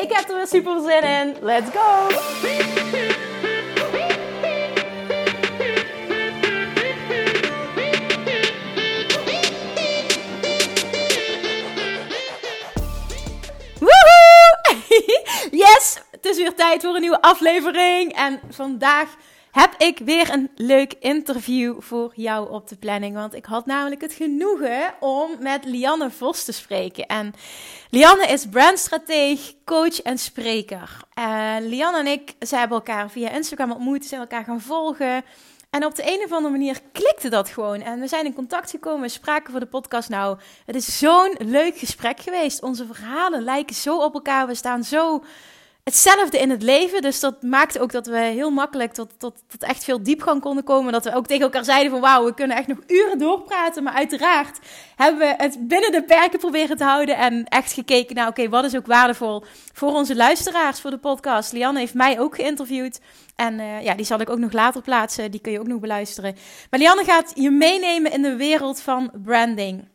Ik heb er weer super zin in. Let's go! Woehoe! Yes! Het is weer tijd voor een nieuwe aflevering. En vandaag heb ik weer een leuk interview voor jou op de planning. Want ik had namelijk het genoegen om met Lianne Vos te spreken. En Lianne is brandstrateeg, coach en spreker. En Lianne en ik, ze hebben elkaar via Instagram ontmoet, zijn elkaar gaan volgen. En op de een of andere manier klikte dat gewoon. En we zijn in contact gekomen, we spraken voor de podcast. Nou, het is zo'n leuk gesprek geweest. Onze verhalen lijken zo op elkaar. We staan zo hetzelfde in het leven. Dus dat maakte ook dat we heel makkelijk tot, tot, tot echt veel diepgang konden komen. Dat we ook tegen elkaar zeiden van wauw, we kunnen echt nog uren doorpraten. Maar uiteraard hebben we het binnen de perken proberen te houden. En echt gekeken naar oké, wat is ook waardevol voor onze luisteraars voor de podcast. Lianne heeft mij ook geïnterviewd. En uh, ja, die zal ik ook nog later plaatsen. Die kun je ook nog beluisteren. Maar Lianne gaat je meenemen in de wereld van branding.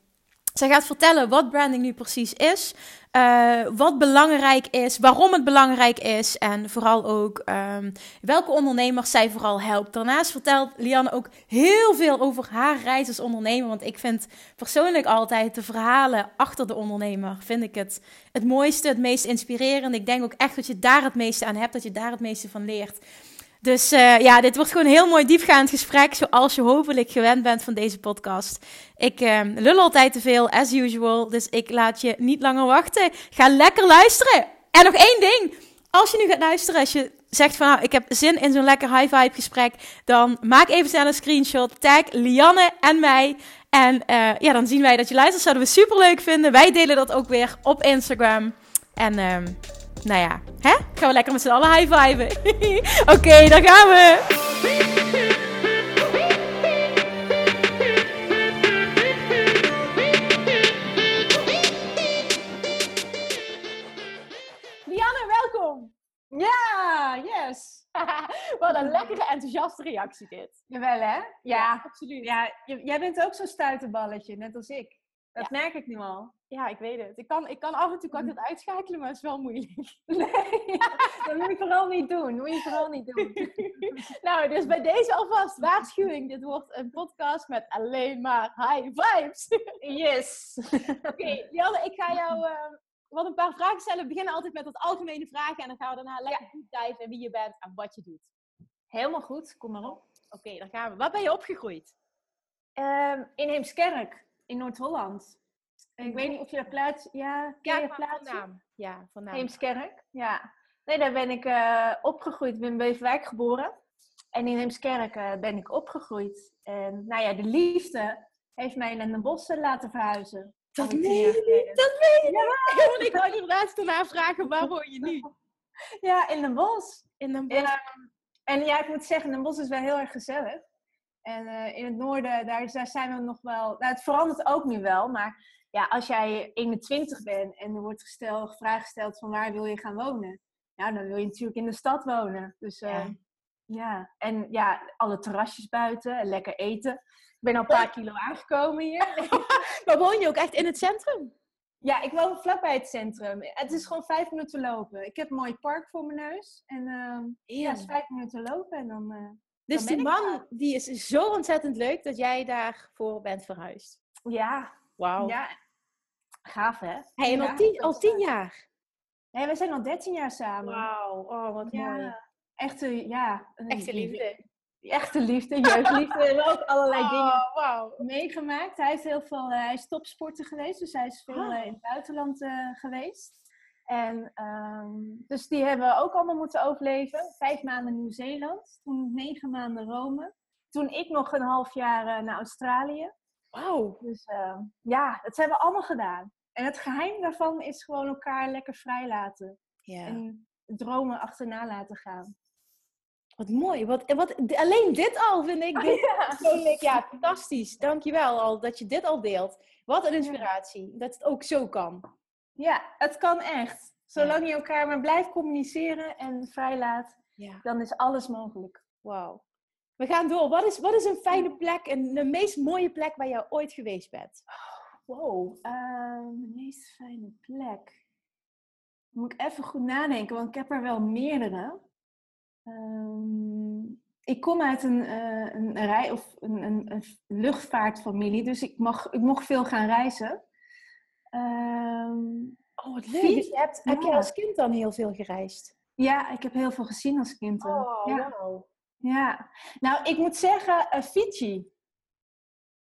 Zij gaat vertellen wat branding nu precies is, uh, wat belangrijk is, waarom het belangrijk is en vooral ook um, welke ondernemers zij vooral helpt. Daarnaast vertelt Lianne ook heel veel over haar reis als ondernemer, want ik vind persoonlijk altijd de verhalen achter de ondernemer, vind ik het, het mooiste, het meest inspirerend. Ik denk ook echt dat je daar het meeste aan hebt, dat je daar het meeste van leert. Dus uh, ja, dit wordt gewoon een heel mooi diepgaand gesprek, zoals je hopelijk gewend bent van deze podcast. Ik uh, lul altijd te veel, as usual, dus ik laat je niet langer wachten. Ga lekker luisteren. En nog één ding, als je nu gaat luisteren, als je zegt van nou, ik heb zin in zo'n lekker high vibe gesprek, dan maak even snel een screenshot, tag Lianne en mij. En uh, ja, dan zien wij dat je luistert, zouden we super leuk vinden. Wij delen dat ook weer op Instagram. En... Nou ja, hè? Gaan we lekker met z'n allen high-fiven. Oké, okay, daar gaan we. Lianne, welkom. Ja, yes. Wat een lekkere enthousiaste reactie dit. Jawel hè? Ja, ja absoluut. Ja, jij bent ook zo'n stuiterballetje, net als ik. Dat ja. merk ik nu al. Ja, ik weet het. Ik kan, ik kan af en toe kan ik dat uitschakelen, maar het is wel moeilijk. Nee, dat moet je vooral niet doen. Dat moet je vooral niet doen. nou, dus bij deze alvast waarschuwing. Dit wordt een podcast met alleen maar high vibes. yes. Oké, okay, Janne, ik ga jou uh, wat een paar vragen stellen. We beginnen altijd met wat algemene vragen. En dan gaan we daarna lekker ja. dive in wie je bent en wat je doet. Helemaal goed. Kom maar op. Oké, okay, dan gaan we. Waar ben je opgegroeid? Um, in Heemskerk, in Noord-Holland. Ik weet niet of je dat plaats... Ja, ja je plaats? Ja, van naam. Heemskerk, ja. Nee, daar ben ik uh, opgegroeid. Ik ben in Beverwijk geboren. En in Heemskerk uh, ben ik opgegroeid. En nou ja, de liefde heeft mij naar de bossen laten verhuizen. Dat meen je Dat meen je ja. Want ik wou inderdaad daarna vragen, waar woon je nu? Ja, in Den Bosch. In Den Bosch. En, en ja, ik moet zeggen, Den Bosch is wel heel erg gezellig. En uh, in het noorden, daar, daar zijn we nog wel... Nou, het verandert ook nu wel, maar ja, als jij 21 bent en er wordt gesteld, gevraagd gesteld van waar wil je gaan wonen? Ja, dan wil je natuurlijk in de stad wonen. Dus uh, ja. ja. en ja, alle terrasjes buiten en lekker eten. Ik ben al een paar kilo aangekomen hier. maar woon je ook echt in het centrum? Ja, ik woon vlakbij het centrum. Het is gewoon vijf minuten lopen. Ik heb een mooi park voor mijn neus. En uh, ja, is vijf minuten lopen en dan... Dus die man, die is zo ontzettend leuk dat jij daarvoor bent verhuisd. Ja. Wauw. Ja, Gaaf, hè? Hey, en al, tien, al tien jaar? Nee, we zijn al dertien jaar samen. Wauw, oh, wat ja. mooi. Echte, ja. Echte liefde. Echte liefde, jeugdliefde. We hebben ook allerlei oh, dingen wow. meegemaakt. Hij, heeft heel veel, uh, hij is topsporter geweest, dus hij is veel oh. uh, in het buitenland uh, geweest. En um, dus die hebben we ook allemaal moeten overleven. Vijf maanden Nieuw-Zeeland, toen negen maanden Rome. Toen ik nog een half jaar naar Australië. Wauw. Dus uh, ja, dat hebben we allemaal gedaan. En het geheim daarvan is gewoon elkaar lekker vrijlaten. Ja. En dromen achterna laten gaan. Wat mooi. Wat, wat, alleen dit al vind ik dit ja. ja, fantastisch. Dankjewel al dat je dit al deelt. Wat een inspiratie. Dat het ook zo kan. Ja, het kan echt. Zolang je elkaar maar blijft communiceren en vrijlaat, dan is alles mogelijk. Wauw. We gaan door. Wat is, wat is een fijne plek en de meest mooie plek waar je ooit geweest bent? wow, uh, de meest fijne plek. Moet ik even goed nadenken, want ik heb er wel meerdere. Um, ik kom uit een, uh, een, rij, of een, een, een, luchtvaartfamilie, dus ik, mag, ik mocht veel gaan reizen. Um, oh, wat leuk. Dus hebt, Heb je als kind dan heel veel gereisd? Ja, ik heb heel veel gezien als kind. Oh, ja. wow. Ja, nou, ik moet zeggen, uh, Fiji.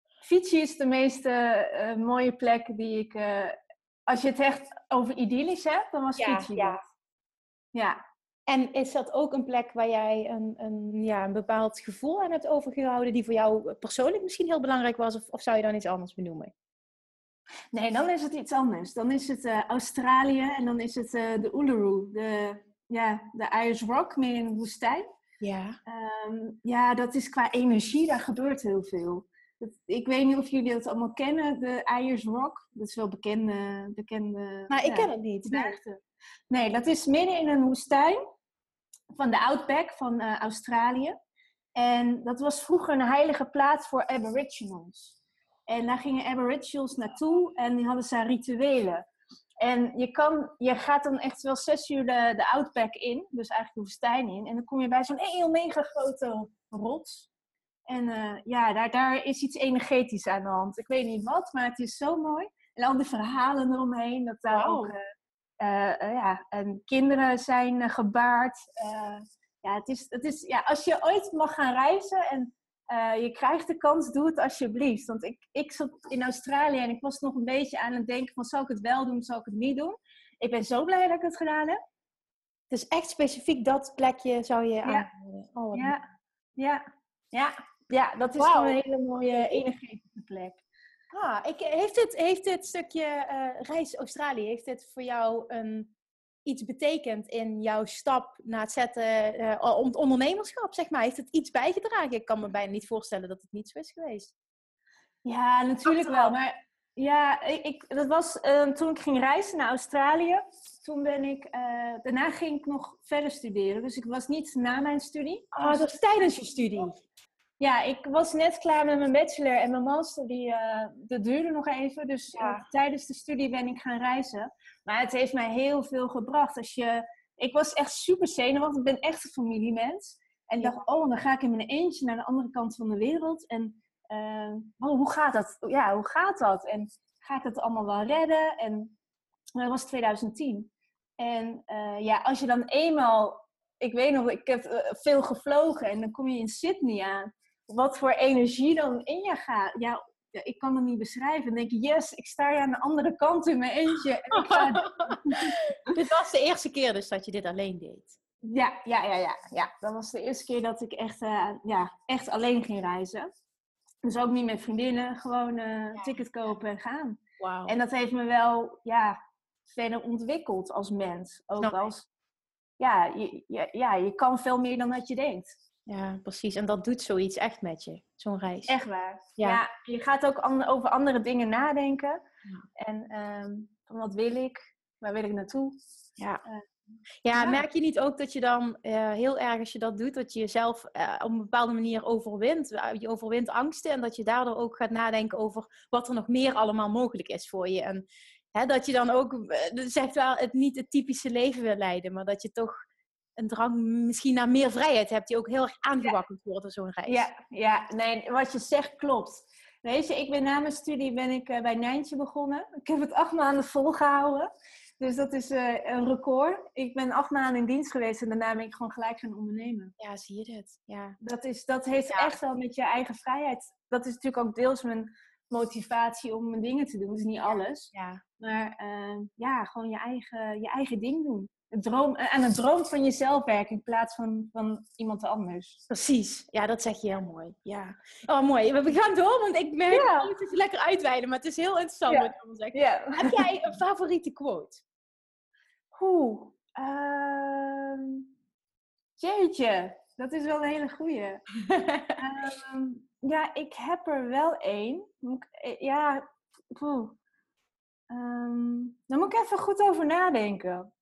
Fiji is de meest uh, mooie plek die ik. als je het echt over idyllisch hebt, dan was ja, Fiji. Ja. ja. En is dat ook een plek waar jij een, een, ja, een bepaald gevoel aan hebt overgehouden, die voor jou persoonlijk misschien heel belangrijk was, of, of zou je dan iets anders benoemen? Nee, dan is het iets anders. Dan is het uh, Australië en dan is het uh, de Uluru, de, ja, de Ayers Rock, meer in de woestijn. Ja. Um, ja, dat is qua energie, daar gebeurt heel veel. Dat, ik weet niet of jullie dat allemaal kennen, de Ayers Rock. Dat is wel bekende... bekende maar ik ken het niet. Nee. nee, dat is midden in een woestijn van de Outback van uh, Australië. En dat was vroeger een heilige plaats voor Aboriginals. En daar gingen Aboriginals naartoe en die hadden ze rituelen. En je, kan, je gaat dan echt wel zes uur de, de Outback in, dus eigenlijk de woestijn in. En dan kom je bij zo'n heel mega grote rots. En uh, ja, daar, daar is iets energetisch aan de hand. Ik weet niet wat, maar het is zo mooi. En al die verhalen eromheen, dat daar ook... Uh, uh, ja, en kinderen zijn gebaard. ja, het is, het is, ja, als je ooit mag gaan reizen en je krijgt de kans, doe het alsjeblieft. Want ik, ik zat in Australië en ik was nog een beetje aan het denken van... zal ik het wel doen, zal ik het niet doen? Ik ben zo blij dat ik het gedaan heb. Dus echt specifiek dat plekje zou je ja. Oh, ja. ja, ja, ja, dat is wow. een hele mooie energetische plek. Ah, ik, heeft, dit, heeft dit stukje uh, reis Australië, heeft dit voor jou een, iets betekend in jouw stap naar het zetten, uh, ondernemerschap, zeg maar? Heeft het iets bijgedragen? Ik kan me bijna niet voorstellen dat het niet zo is geweest. Ja, natuurlijk wel. Maar ja, ik, dat was uh, toen ik ging reizen naar Australië. Toen ben ik, daarna ging ik nog verder studeren. Dus ik was niet na mijn studie. Ah, dat was tijdens je studie? Ja, ik was net klaar met mijn bachelor en mijn master, die, uh, dat duurde nog even. Dus eh, tijdens de studie ben ik gaan reizen. Maar het heeft mij heel veel gebracht. Als je, ik was echt super zenuwachtig. Ik ben echt een familiemens. En ik dacht, oh, dan ga ik in mijn eentje naar de andere kant van de wereld. En uh, oh, hoe gaat dat? Ja, hoe gaat dat? En ga ik het allemaal wel redden? En dat was 2010. En ja, als je dan eenmaal ik weet nog, ik heb veel gevlogen en dan kom je in Sydney aan wat voor energie dan in je gaat. Ja, ik kan het niet beschrijven. Dan denk je, yes, ik sta hier aan de andere kant in mijn eentje. En ik ga... dit was de eerste keer dus dat je dit alleen deed? Ja, ja, ja, ja. ja. Dat was de eerste keer dat ik echt, uh, ja, echt alleen ging reizen. Dus ook niet met vriendinnen, gewoon uh, ticket kopen en gaan. Wow. En dat heeft me wel, ja, verder ontwikkeld als mens. Ook als, ja je, ja, je kan veel meer dan dat je denkt. Ja, precies. En dat doet zoiets echt met je, zo'n reis. Echt waar. Ja. je gaat ook over andere dingen nadenken. Ja. En um, van wat wil ik? Waar wil ik naartoe? Ja. Uh, ja, merk je niet ook dat je dan uh, heel erg als je dat doet, dat je jezelf uh, op een bepaalde manier overwint? Je overwint angsten en dat je daardoor ook gaat nadenken over wat er nog meer allemaal mogelijk is voor je. En hè, dat je dan ook, zegt wel, het niet het typische leven wil leiden, maar dat je toch een drang misschien naar meer vrijheid hebt, die ook heel erg aangewakkerd wordt door zo'n reis. Ja, ja, nee, wat je zegt klopt. Weet je, ik ben na mijn studie ben ik uh, bij Nijntje begonnen. Ik heb het acht maanden volgehouden. Dus dat is uh, een record. Ik ben acht maanden in dienst geweest en daarna ben ik gewoon gelijk gaan ondernemen. Ja, zie je dit? Ja. Dat, is, dat heeft echt wel met je eigen vrijheid. Dat is natuurlijk ook deels mijn motivatie om mijn dingen te doen. Dus niet alles. Ja. Maar uh, ja, gewoon je eigen, je eigen ding doen droom, aan het droom van jezelf werken in plaats van, van iemand anders. Precies. Ja, dat zeg je heel mooi. Ja. Oh, mooi. We gaan door, want ik merk ja. dat het lekker uitweiden, maar het is heel interessant ja. wat je zegt. Ja. Heb jij een favoriete quote? Oeh. Ehm, jeetje, dat is wel een hele goeie. Ehm, ja, ik heb er wel één. Eh, Ja, poeh. Ehm, daar moet ik even goed over nadenken.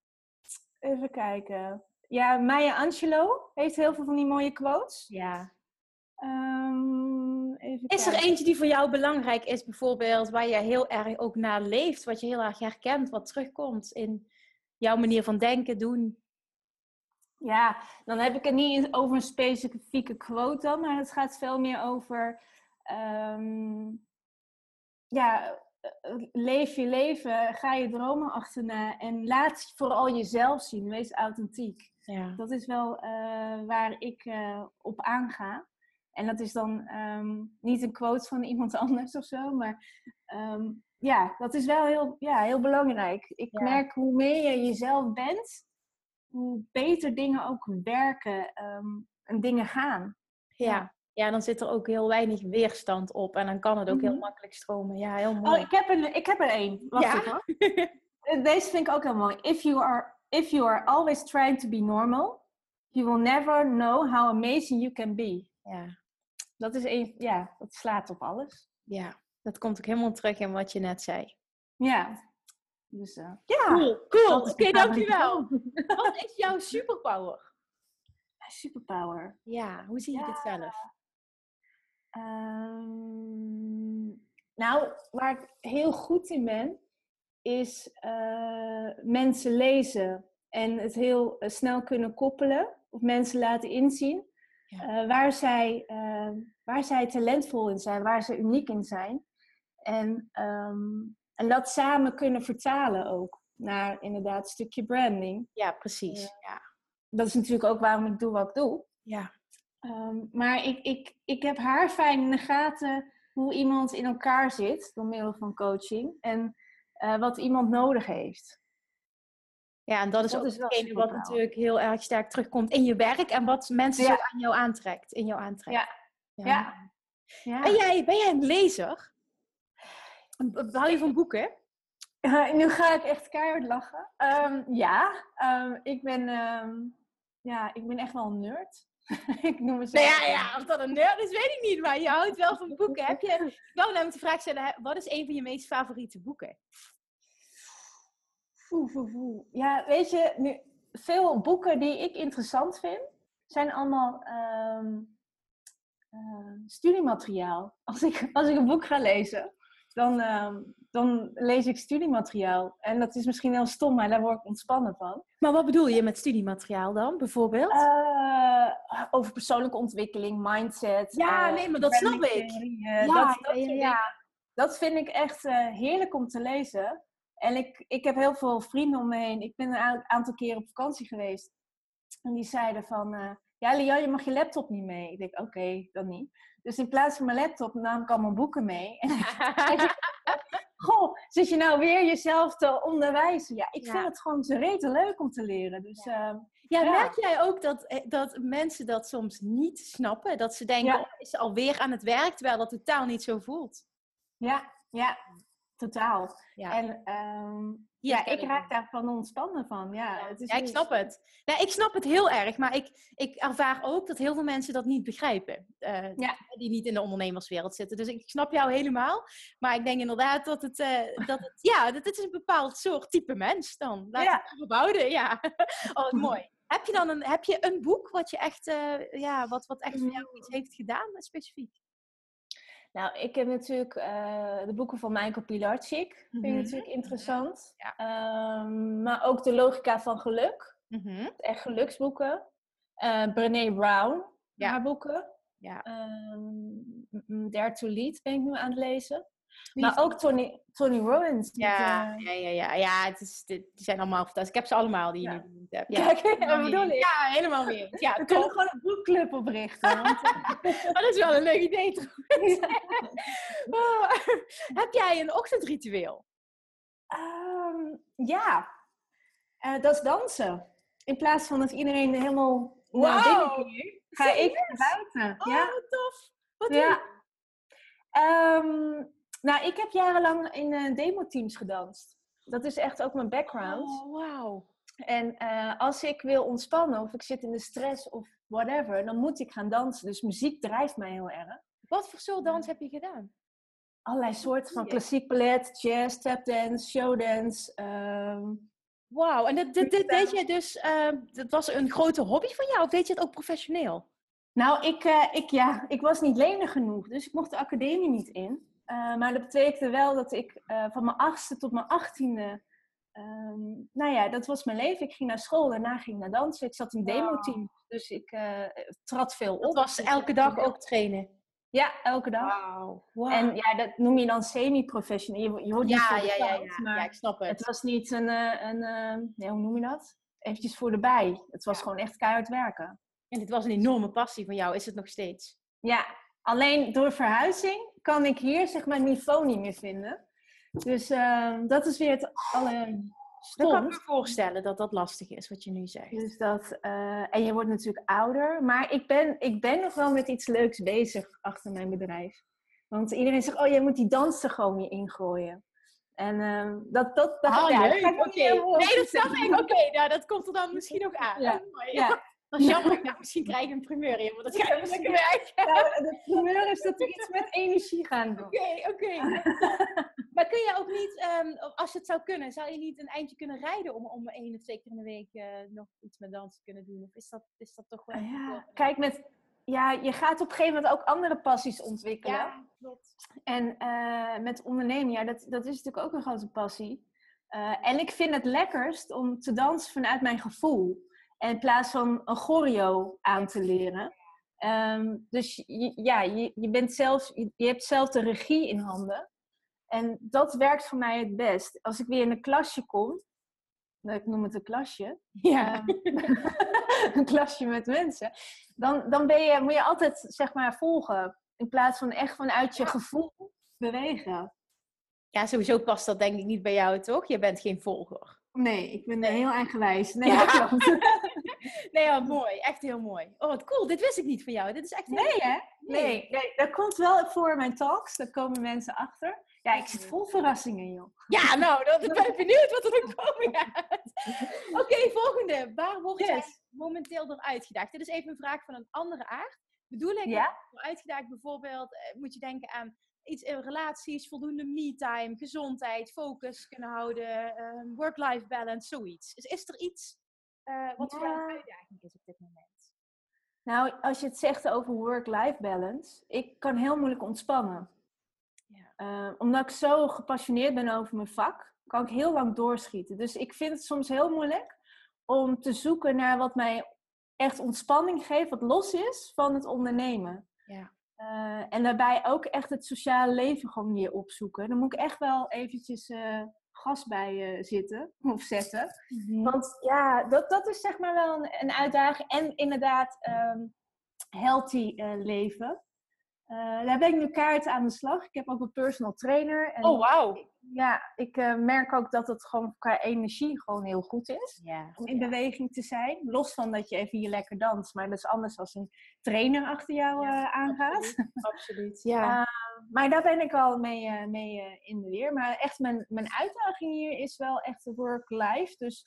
Even kijken. Ja, Maya Angelou heeft heel veel van die mooie quotes. ja. Ehm, even Is er eentje die voor jou belangrijk is, bijvoorbeeld, waar je heel erg ook naar leeft, wat je heel erg herkent, wat terugkomt in jouw manier van denken, doen? Ja, dan heb ik het niet over een specifieke quote dan, maar het gaat veel meer over, ehm, ja, leef je leven, ga je dromen achterna en laat vooral jezelf zien, wees authentiek. Ja. Dat is wel eh, waar ik eh, op aanga. En dat is dan ehm, niet een quote van iemand anders of zo, maar ehm, ja, dat is wel heel, ja, heel belangrijk. Ik Ja. merk hoe meer je jezelf bent, hoe beter dingen ook werken ehm, en dingen gaan. Ja. ja, dan zit er ook heel weinig weerstand op en dan kan het ook heel Mhm. makkelijk stromen. Ja, heel Oh, mooi. ik heb er, ik heb er één. Wacht Ja? even. hoor. Eh, Deze vind ik ook heel mooi. If you are, if you are always trying to be normal, you will never know how amazing you can be. Ja. Dat is een, ja, dat slaat op alles. ja, dat komt ook helemaal terug in wat je net zei. Ja. Dus uh, ja. Cool, cool. Oké, mijn dankjewel. Wat is jouw superpower? Superpower. Ja, hoe zie je Ja. dit zelf? Ehm, nou, waar ik heel goed in ben, is eh, mensen lezen en het heel eh, snel kunnen koppelen of mensen laten inzien Ja. eh, waar, zij, eh, waar zij talentvol in zijn, waar ze uniek in zijn. En, ehm, en dat samen kunnen vertalen ook naar inderdaad een stukje branding. Ja, precies. Ja. Dat is natuurlijk ook waarom ik doe wat ik doe. Ja. Ehm, maar ik, ik, ik heb haar fijn in de gaten hoe iemand in elkaar zit door middel van coaching en eh, wat iemand nodig heeft. Ja, en dat is Dat ook is hetgene wat natuurlijk heel erg sterk terugkomt in je werk en wat mensen Ja. zo aan jou aantrekt. In jou aantrekt. Ja. Ja. Ja. Ben, jij, ben jij een lezer? Hou je van boeken? Eh, nu ga ik echt keihard lachen. Ehm, ja, ehm, ik, ben, ja, ik ben echt wel een nerd. ik noem mezelf. Nou ja, ja, of dat een nerd is, weet ik niet. Maar je houdt wel van boeken. Heb je, ik wou namelijk de vraag stellen, wat is een van je meest favoriete boeken? Ja, weet je, nu, veel boeken die ik interessant vind, zijn allemaal ehm, eh, studiemateriaal. Als ik, als ik een boek ga lezen, dan, ehm, dan lees ik studiemateriaal. En dat is misschien heel stom, maar daar word ik ontspannen van. Maar wat bedoel je met studiemateriaal dan, bijvoorbeeld? Eh, over persoonlijke ontwikkeling, mindset. Ja, eh, nee, maar dat snap ik. eh, Ja, dat, ja, dat, ja, ja. dingen. dat vind ik echt eh, heerlijk om te lezen. En ik, ik heb heel veel vrienden om me heen. Ik ben een aantal keer op vakantie geweest. En die zeiden van... eh, ja, Lian, je mag je laptop niet mee. Ik denk, oké, dan niet. Dus in plaats van mijn laptop nam ik allemaal boeken mee. Goh, zit je nou weer jezelf te onderwijzen? Ja, ik Ja. vind het gewoon zo rete leuk om te leren. Dus ehm, Ja, Ja. merk jij ook dat, eh, dat mensen dat soms niet snappen? Dat ze denken, Ja. oh, is ze alweer aan het werk, terwijl dat totaal niet zo voelt. ja, ja, totaal. Ja, En ehm, ja, ken ik raak daarvan ontspannen van. Ja, het is ja, ik snap het. Nou, ik snap het heel erg, maar ik, ik ervaar ook dat heel veel mensen dat niet begrijpen. eh, Ja. Die niet in de ondernemerswereld zitten. Dus ik snap jou helemaal. Maar ik denk inderdaad dat het, eh, dat het ja, dat het is een bepaald soort type mens dan. Laat Ja. het ja. Oh, mooi. Heb je dan een, heb je een boek wat je echt, eh, ja, wat, wat echt voor jou iets heeft gedaan, specifiek? Nou, ik heb natuurlijk eh, de boeken van Michael Pilarczyk. Vind ik Mhm. natuurlijk interessant. Ja. Ehm, maar ook de logica van geluk. Mhm. Echt geluksboeken. Eh Brené Brown, Ja. haar boeken. Ja. Ehm, mm, mm, Dare to Lead ben ik nu aan het lezen. Maar ook Tony, Tony Robbins. met, Ja, eh, ja, ja, ja, ja het is, dit- die zijn allemaal fantastisch. Ik heb ze allemaal die je Ja. nu hebt. Kijk, helemaal dat bedoel ik. Ja, helemaal meer. Ja, We top. kunnen gewoon een boekclub oprichten. Want, Oh, dat is wel een leuk idee trouwens. Oh, heb jij een ochtendritueel? Ehm, ja, Eh, dat is dansen. In plaats van dat iedereen helemaal keert, ga ik naar buiten. Oh, ja. wat tof. Wat doe ja. je? Nou, ik heb jarenlang in eh, demo-teams gedanst. Dat is echt ook mijn background. Oh, wauw. En eh, als ik wil ontspannen of ik zit in de stress of whatever, dan moet ik gaan dansen. Dus muziek drijft mij heel erg. Wat voor soort dans heb je gedaan? Allerlei soorten van klassiek ballet, jazz, tapdance, showdance. ehm, Wauw, en dit, dit, dit deed je dus, eh, dat was een grote hobby van jou of deed je het ook professioneel? Nou, ik, eh, ik, ja, ik was niet lenig genoeg, dus ik mocht de academie niet in. Eh, maar dat betekende wel dat ik eh, van mijn achtste tot mijn achttiende... ehm, nou ja, dat was mijn leven. Ik ging naar school, daarna ging ik naar dansen. Ik zat in demo-team, dus ik eh, trad veel op. Dat was Dus elke dag ook trainen? Ja, elke dag. Wauw. En ja, dat noem je dan semi-professioneel. Je, je niet ja, voor ja, ja, ja, maar ja, ik snap het. het was niet een, een nee, hoe noem je dat? Eventjes voor de bij. Het was gewoon echt keihard werken. En dit was een enorme passie van jou, is het nog steeds? Ja, alleen door verhuizing kan ik hier zeg maar niveau niet meer vinden. Dus eh, dat is weer het Dat kan ik me allerstomst. voorstellen dat dat lastig is, wat je nu zegt. Dus dat, eh, en je wordt natuurlijk ouder. Maar ik ben, ik ben nog wel met iets leuks bezig achter mijn bedrijf. Want iedereen zegt, oh, jij moet die dans er gewoon weer ingooien. En eh, dat, dat, dat, Ah, ja, dat ga ik Nee, dat snap ik. Oké, nou, dat komt er dan misschien nog aan. Ja. Dat is jammer. Ik dacht, misschien krijg ik een primeur in, want dat gaat niet lekker weg. Nou, de primeur is dat we iets met energie gaan doen. Oké, oké. Maar kun je ook niet, ehm, als je het zou kunnen, zou je niet een eindje kunnen rijden om, om één of twee keer in de week eh, nog iets met dans te kunnen doen? Of is dat, is dat toch wel... Ah, ja. Kijk, met, ja, je gaat op een gegeven moment ook andere passies ontwikkelen. ja, klopt. En eh, met ondernemen, ja, dat, dat is natuurlijk ook een grote passie. Eh, en ik vind het lekkerst om te dansen vanuit mijn gevoel. In plaats van een choreo aan te leren. Ehm, dus je, ja, je, je, bent zelf, je, je hebt zelf de regie in handen. En dat werkt voor mij het best. Als ik weer in een klasje kom, nou, ik noem het een klasje, Ja. Een klasje met mensen, dan, dan ben je, moet je altijd zeg maar volgen. In plaats van echt vanuit je gevoel bewegen. ja, sowieso past dat denk ik niet bij jou, toch? Je bent geen volger. Nee, ik ben heel eigenwijs. Nee, Ja. klopt. Nee, ja, mooi. Echt heel mooi. Oh, wat cool. Dit wist ik niet van jou. Dit is echt heel Nee, hè? Nee. Nee, nee, dat komt wel voor mijn talks. Daar komen mensen achter. Ja, ik zit vol verrassingen, joh. Ja, nou, dan ben ik benieuwd wat er dan komen gaat. Oké, volgende. Waar word jij Yes. momenteel door uitgedaagd? Dit is even een vraag van een andere aard. Bedoel ik Ja? door uitgedaagd bijvoorbeeld, eh, moet je denken aan iets in relaties, voldoende me-time, gezondheid, focus kunnen houden, eh, work-life balance, zoiets. Is, is er iets eh, wat voor jou een uitdaging is op dit moment? Nou, als je het zegt over work-life balance, ik kan heel moeilijk ontspannen. Ja. Eh, omdat ik zo gepassioneerd ben over mijn vak, kan ik heel lang doorschieten. Dus ik vind het soms heel moeilijk om te zoeken naar wat mij echt ontspanning geeft, wat los is van het ondernemen. Ja. Eh, en daarbij ook echt het sociale leven gewoon weer opzoeken. Dan moet ik echt wel eventjes gas bij eh, zitten of zetten. Want ja, dat, dat is zeg maar wel een, een uitdaging. En inderdaad, ehm, healthy eh, leven. Eh, daar ben ik nu kaart aan de slag. Ik heb ook een personal trainer. En Oh, wauw. Ja, ik eh, merk ook dat het gewoon qua energie gewoon heel goed is. Ja. Om in beweging te zijn. Los van dat je even hier lekker danst. Maar dat is anders als een trainer achter jou Ja, eh, aangaat. Absoluut. absoluut. Ja. Maar daar ben ik al mee, eh, mee in de weer. Maar echt mijn, mijn uitdaging hier is wel echt work-life. Dus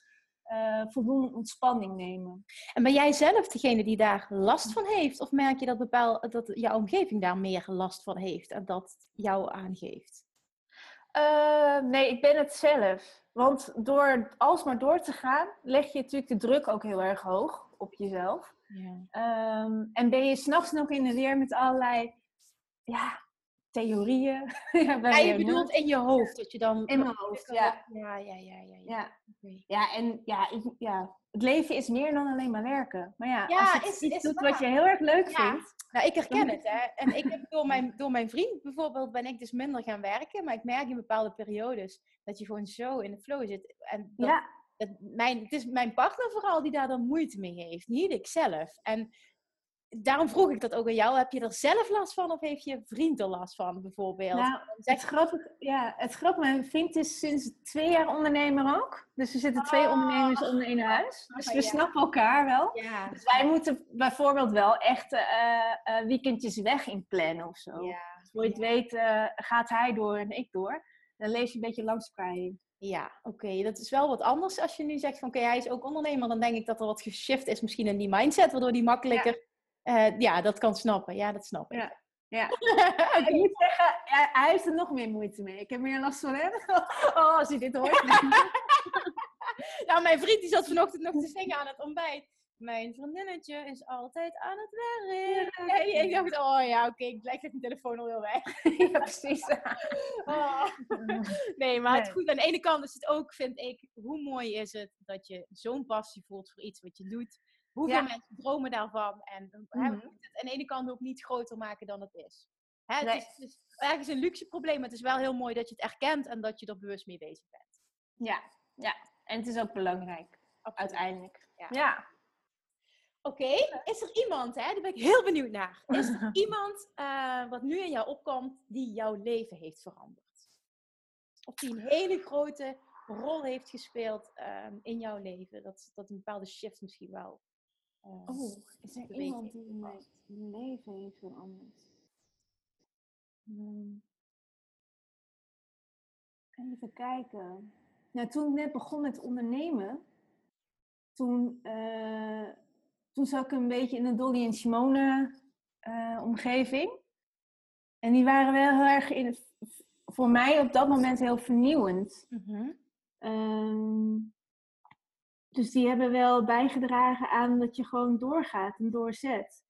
voldoende ontspanning nemen. En ben jij zelf degene die daar last van heeft? Of merk je dat, bepaal, dat jouw omgeving daar meer last van heeft en dat jou aangeeft? Eh, nee, ik ben het zelf. Want door alsmaar door te gaan, leg je natuurlijk de druk ook heel erg hoog op jezelf. Ja. Ehm, en ben je s'nachts nog in de weer met allerlei ja, theorieën. ja, je bedoelt in je hoofd dat je dan... In mijn hoofd, ja. Ja, ja, ja, ja. ja. Ja, en ja, ik, ja, het leven is meer dan alleen maar werken. Maar ja, Ja, als je is- iets is doet waar. wat je heel erg leuk Ja. vindt. Nou, ik herken het, hè. En ik heb door mijn, door mijn vriend bijvoorbeeld ben ik dus minder gaan werken. Maar ik merk in bepaalde periodes dat je gewoon zo in de flow zit. En dat, Ja, dat mijn, het is mijn partner vooral die daar dan moeite mee heeft. Niet ik zelf. En daarom vroeg ik dat ook aan jou. Heb je er zelf last van of heeft je vriend er last van bijvoorbeeld? nou, het grappige, ja, het grappige, mijn vriend is sinds twee jaar ondernemer ook. Dus er zitten twee Oh. ondernemers onder één huis. Dus we ja. snappen elkaar wel. ja. Dus wij moeten bijvoorbeeld wel echt eh, eh, weekendjes weg inplannen of zo. ja. Voor je het weet eh, gaat hij door en ik door. Dan lees je een beetje langs elkaar heen. Ja, oké. Dat is wel wat anders als je nu zegt van oké, hij is ook ondernemer. Dan denk ik dat er wat geshift is misschien in die mindset, waardoor die makkelijker... Ja, ja dat kan snappen. Ja, dat snap ik. Ja. Ja. ik moet zeggen, hij heeft er nog meer moeite mee. Ik heb meer last van hem. Oh, als hij dit hoort. nou, mijn vriend die zat vanochtend nog te zingen aan het ontbijt. Mijn vriendinnetje is altijd aan het werk. Ja, ik dacht, oh ja, oké, ik leg mijn telefoon al heel weg. ja, precies. Oh. Nee, maar het goed. Aan de ene kant is het ook, vind ik, hoe mooi is het dat je zo'n passie voelt voor iets wat je doet. Hoeveel mensen dromen daarvan? En mm -hmm. het aan de ene kant ook niet groter maken dan het is. Hè, het, is het, is ergens een luxe probleem, maar het is wel heel mooi dat je het erkent en dat je er bewust mee bezig bent. Ja, ja. en het is ook belangrijk, uiteindelijk. Ja. ja. Oké, is er iemand, hè, daar ben ik heel benieuwd naar. Is er iemand uh, wat nu in jou opkomt die jouw leven heeft veranderd? Of die een hele grote rol heeft gespeeld um, in jouw leven? Dat, dat een bepaalde shift misschien wel. Uh, oh, is er iemand die mijn leven heeft veranderd? Um, even kijken. Nou, toen ik net begon met ondernemen, toen, uh, toen zat ik een beetje in de Dolly en Simone uh, omgeving. En die waren wel heel erg in, voor mij op dat moment heel vernieuwend. Mm -hmm. um, dus die hebben wel bijgedragen aan dat je gewoon doorgaat en doorzet.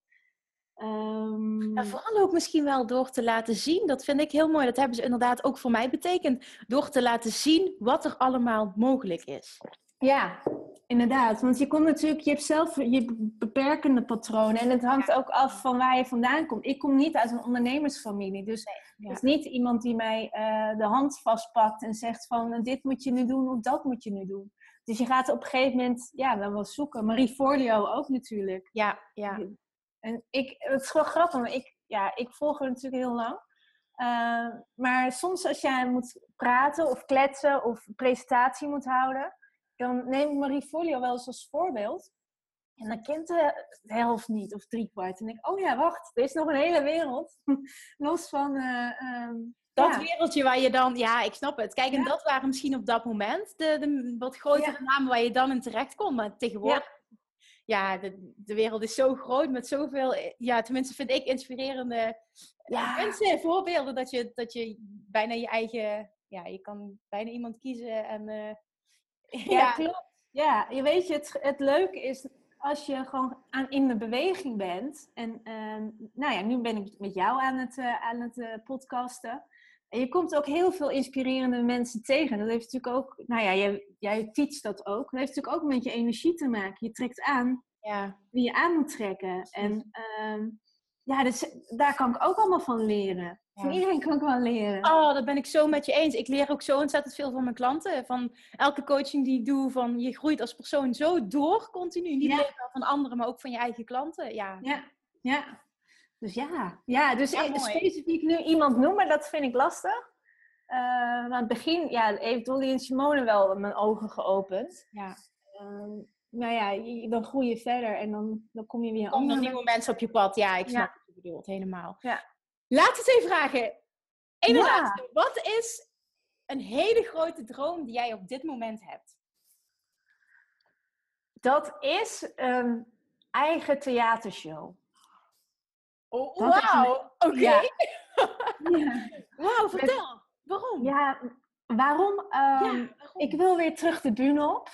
Um... Ja, vooral ook misschien wel door te laten zien. Dat vind ik heel mooi. Dat hebben ze inderdaad ook voor mij betekend. Door te laten zien wat er allemaal mogelijk is. Ja, inderdaad. Want je komt natuurlijk, je hebt zelf je beperkende patronen. En het hangt ook af van waar je vandaan komt. Ik kom niet uit een ondernemersfamilie. Dus nee, ja. is niet iemand die mij uh, de hand vastpakt en zegt van dit moet je nu doen of dat moet je nu doen. Dus je gaat op een gegeven moment ja, dan wel zoeken. Marie Forleo ook natuurlijk. Ja, ja. En ik, het is wel grappig, maar ik, ja, ik volg haar natuurlijk heel lang. Uh, maar soms als jij moet praten of kletsen of een presentatie moet houden, dan neem ik Marie Folio wel eens als voorbeeld. En dan kent de helft niet of driekwart. En denk ik, oh ja, wacht, er is nog een hele wereld. Los van... Uh, um, dat ja. wereldje waar je dan, ja, ik snap het. Kijk, en ja. dat waren misschien op dat moment de, de wat grotere ja. namen waar je dan in terecht kon. Maar tegenwoordig, ja, de, de wereld is zo groot met zoveel, ja, tenminste vind ik inspirerende mensen, voorbeelden. Dat je, dat je bijna je eigen, ja, je kan bijna iemand kiezen en... Uh, ja, klopt. Ja, je weet je, het, het leuke is als je gewoon aan, in de beweging bent. En uh, nou ja, nu ben ik met jou aan het, uh, aan het uh, podcasten. En je komt ook heel veel inspirerende mensen tegen. Dat heeft natuurlijk ook, nou ja, jij, jij dat ook. Dat heeft natuurlijk ook met je energie te maken. Je trekt aan ja. wie je aan moet trekken. En uh, ja, dus, daar kan ik ook allemaal van leren. Ja. Van iedereen kan ik wel leren. Oh, dat ben ik zo met je eens. Ik leer ook zo ontzettend veel van mijn klanten. Van elke coaching die ik doe, van je groeit als persoon zo door continu. Niet alleen van anderen, maar ook van je eigen klanten. Ja, ja. ja. Dus ja, ja dus ja, specifiek nu iemand noemen, dat vind ik lastig. Uh, maar aan het begin ja, heeft Dolly en Simone wel mijn ogen geopend. Ja. Uh, nou ja, dan groei je verder en dan, dan kom je weer... Kom er nieuwe mensen op je pad. Ja, ik snap ja. wat je bedoelt, helemaal. Ja. Laat het even vragen. Eén ja. laatste. Wat is een hele grote droom die jij op dit moment hebt? Dat is een eigen theatershow. Oh, Wauw, oké. Okay. Ja. ja. Wauw, vertel. Waarom? Ja, waarom? Um, ja, waarom? Ik wil weer terug de bühne op.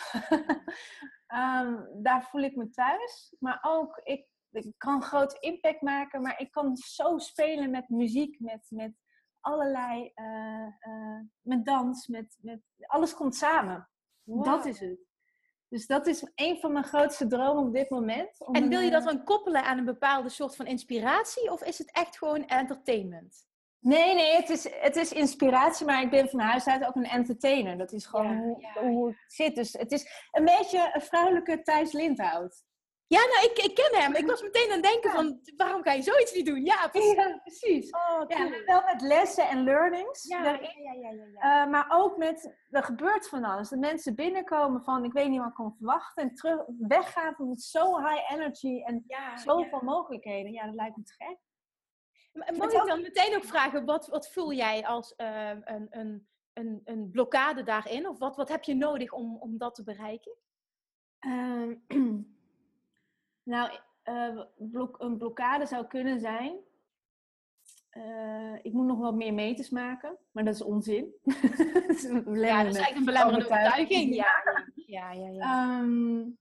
um, daar voel ik me thuis. Maar ook, ik, ik kan groot impact maken, maar ik kan zo spelen met muziek, met, met allerlei, uh, uh, met dans, met, met, alles komt samen. Wow. Dat is het. Dus dat is een van mijn grootste dromen op dit moment. En wil je dat dan koppelen aan een bepaalde soort van inspiratie? Of is het echt gewoon entertainment? Nee, nee, het is, het is inspiratie, maar ik ben van huis uit ook een entertainer. Dat is gewoon ja, hoe, ja, hoe, het zit. Dus het is een beetje een vrouwelijke Thijs Lindhout. Ja, nou, ik, ik ken hem. Ik was meteen aan het denken van, waarom kan je zoiets niet doen? Ja, precies. Ja, precies. Oh, ja, wel met lessen en learnings ja, daarin. Ja, ja, ja, ja. Uh, maar ook met, er gebeurt van alles. Dat mensen binnenkomen van, ik weet niet wat ik kan verwachten. En terug, weggaan met zo high energy en zoveel mogelijkheden. Ja, dat lijkt me te gek. Mag ik dan meteen ook vragen, wat, wat voel jij als uh, een, een een, een blokkade daarin? Of wat, wat heb je nodig om, om dat te bereiken? Ehm, nou, uh, blok, een blokkade zou kunnen zijn. Uh, ik moet nog wat meer meters maken, maar dat is onzin. dat is ja, dat is eigenlijk een belemmerende overtuiging. Ja, ja, ja. Ja, um,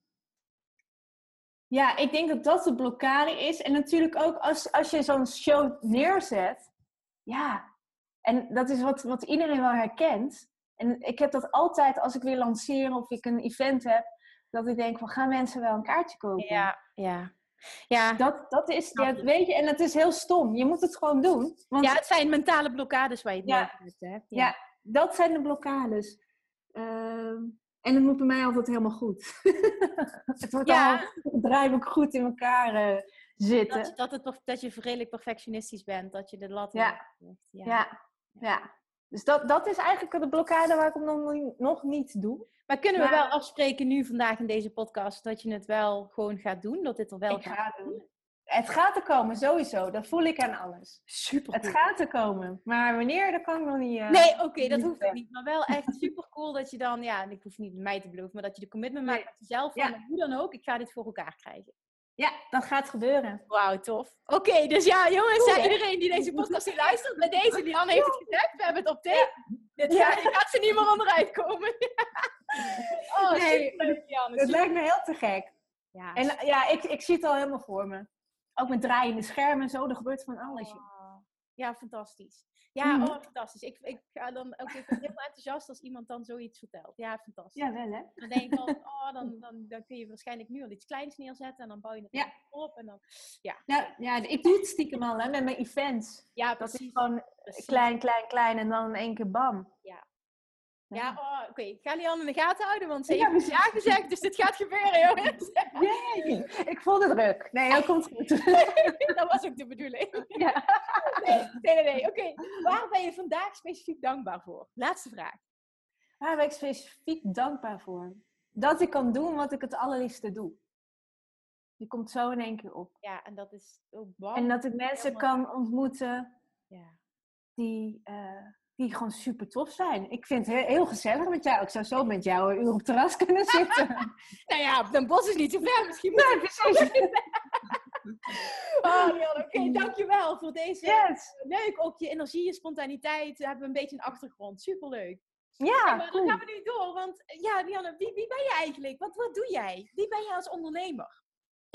ja, ik denk dat dat de blokkade is. En natuurlijk ook als, als je zo'n show neerzet. Ja, en dat is wat, wat iedereen wel herkent. En ik heb dat altijd als ik weer lanceer of ik een event heb. Dat ik denk van, gaan mensen wel een kaartje kopen? Ja, ja. Ja. Dat, dat is, ja, weet je, en het is heel stom. Je moet het gewoon doen. Want... Ja, het zijn mentale blokkades waar je het ja. hebt. Ja. ja. dat zijn de blokkades. Uh, en het moet bij mij altijd helemaal goed. het moet ja. ook goed in elkaar uh, zitten. Dat, dat, het, dat je redelijk perfectionistisch bent. Dat je de lat ja. ja. ja. Ja. Dus dat, dat is eigenlijk de blokkade waar ik hem nog, nog niet doe. Maar kunnen we wel afspreken nu vandaag in deze podcast dat je het wel gewoon gaat doen? Dat dit er wel gaat ga doen? Het gaat er komen, sowieso. Dat voel ik aan alles. Super. Het gaat er komen. Maar wanneer, dat kan ik nog niet. Uh, nee, oké, dat hoeft niet. Maar wel echt super cool dat je dan, ja, ik hoef niet mij te beloven, maar dat je de commitment maakt met jezelf. Van, ja. Hoe dan ook, ik ga dit voor elkaar krijgen. Ja, dat gaat gebeuren. Wauw, tof. Oké, dus ja, jongens, cool, iedereen die deze podcast luistert, bij deze, Lian heeft het gezegd, we hebben het op tape. Dit gaat, gaat ze niet meer onderuit komen. oh, nee. Het lijkt me heel te gek. Ja. En ja, ik, ik zie het al helemaal voor me. Ook met draaiende schermen en zo, er gebeurt van alles. Ja, fantastisch. Ja, mm. oh, fantastisch. Ik, ik ga dan ook even heel enthousiast als iemand dan zoiets vertelt. Ja, fantastisch. Ja, wel hè? Dan denk ik van, oh, dan, dan, dan kun je waarschijnlijk nu al iets kleins neerzetten en dan bouw je het ja. op en dan, ja. ja. Ja, ik doe het stiekem al hè, met mijn events. Ja, precies. Dat is gewoon klein, klein, klein en dan in één keer bam. Ja, ja, oh, oké. Okay. Ik ga Lian in de gaten houden, want ze heeft ja gezegd, dus dit gaat gebeuren, jongens. Nee, ik voel het druk. Nee, dat komt goed. dat was ook de bedoeling. Ja. Nee, nee, nee. Oké, waar ben je vandaag specifiek dankbaar voor? Laatste vraag. Waar ben ik specifiek dankbaar voor? Dat ik kan doen wat ik het allerliefste doe. Die komt zo in één keer op. Ja, en dat is ook. En dat ik mensen kan ontmoeten ja. die... Uh, die gewoon super tof zijn. Ik vind het heel, gezellig met jou. Ik zou zo met jou een uur op het terras kunnen zitten. nou ja, Den Bos is niet zo ver. Misschien moet nee, precies. oh, Oké, okay, dankjewel voor deze. Yes. Leuk, ook je energie, je spontaniteit. We hebben een beetje een achtergrond. Superleuk. Ja, maar dan gaan we nu door. Want ja, Lianne, wie, wie ben je eigenlijk? Wat, wat doe jij? Wie ben je als ondernemer?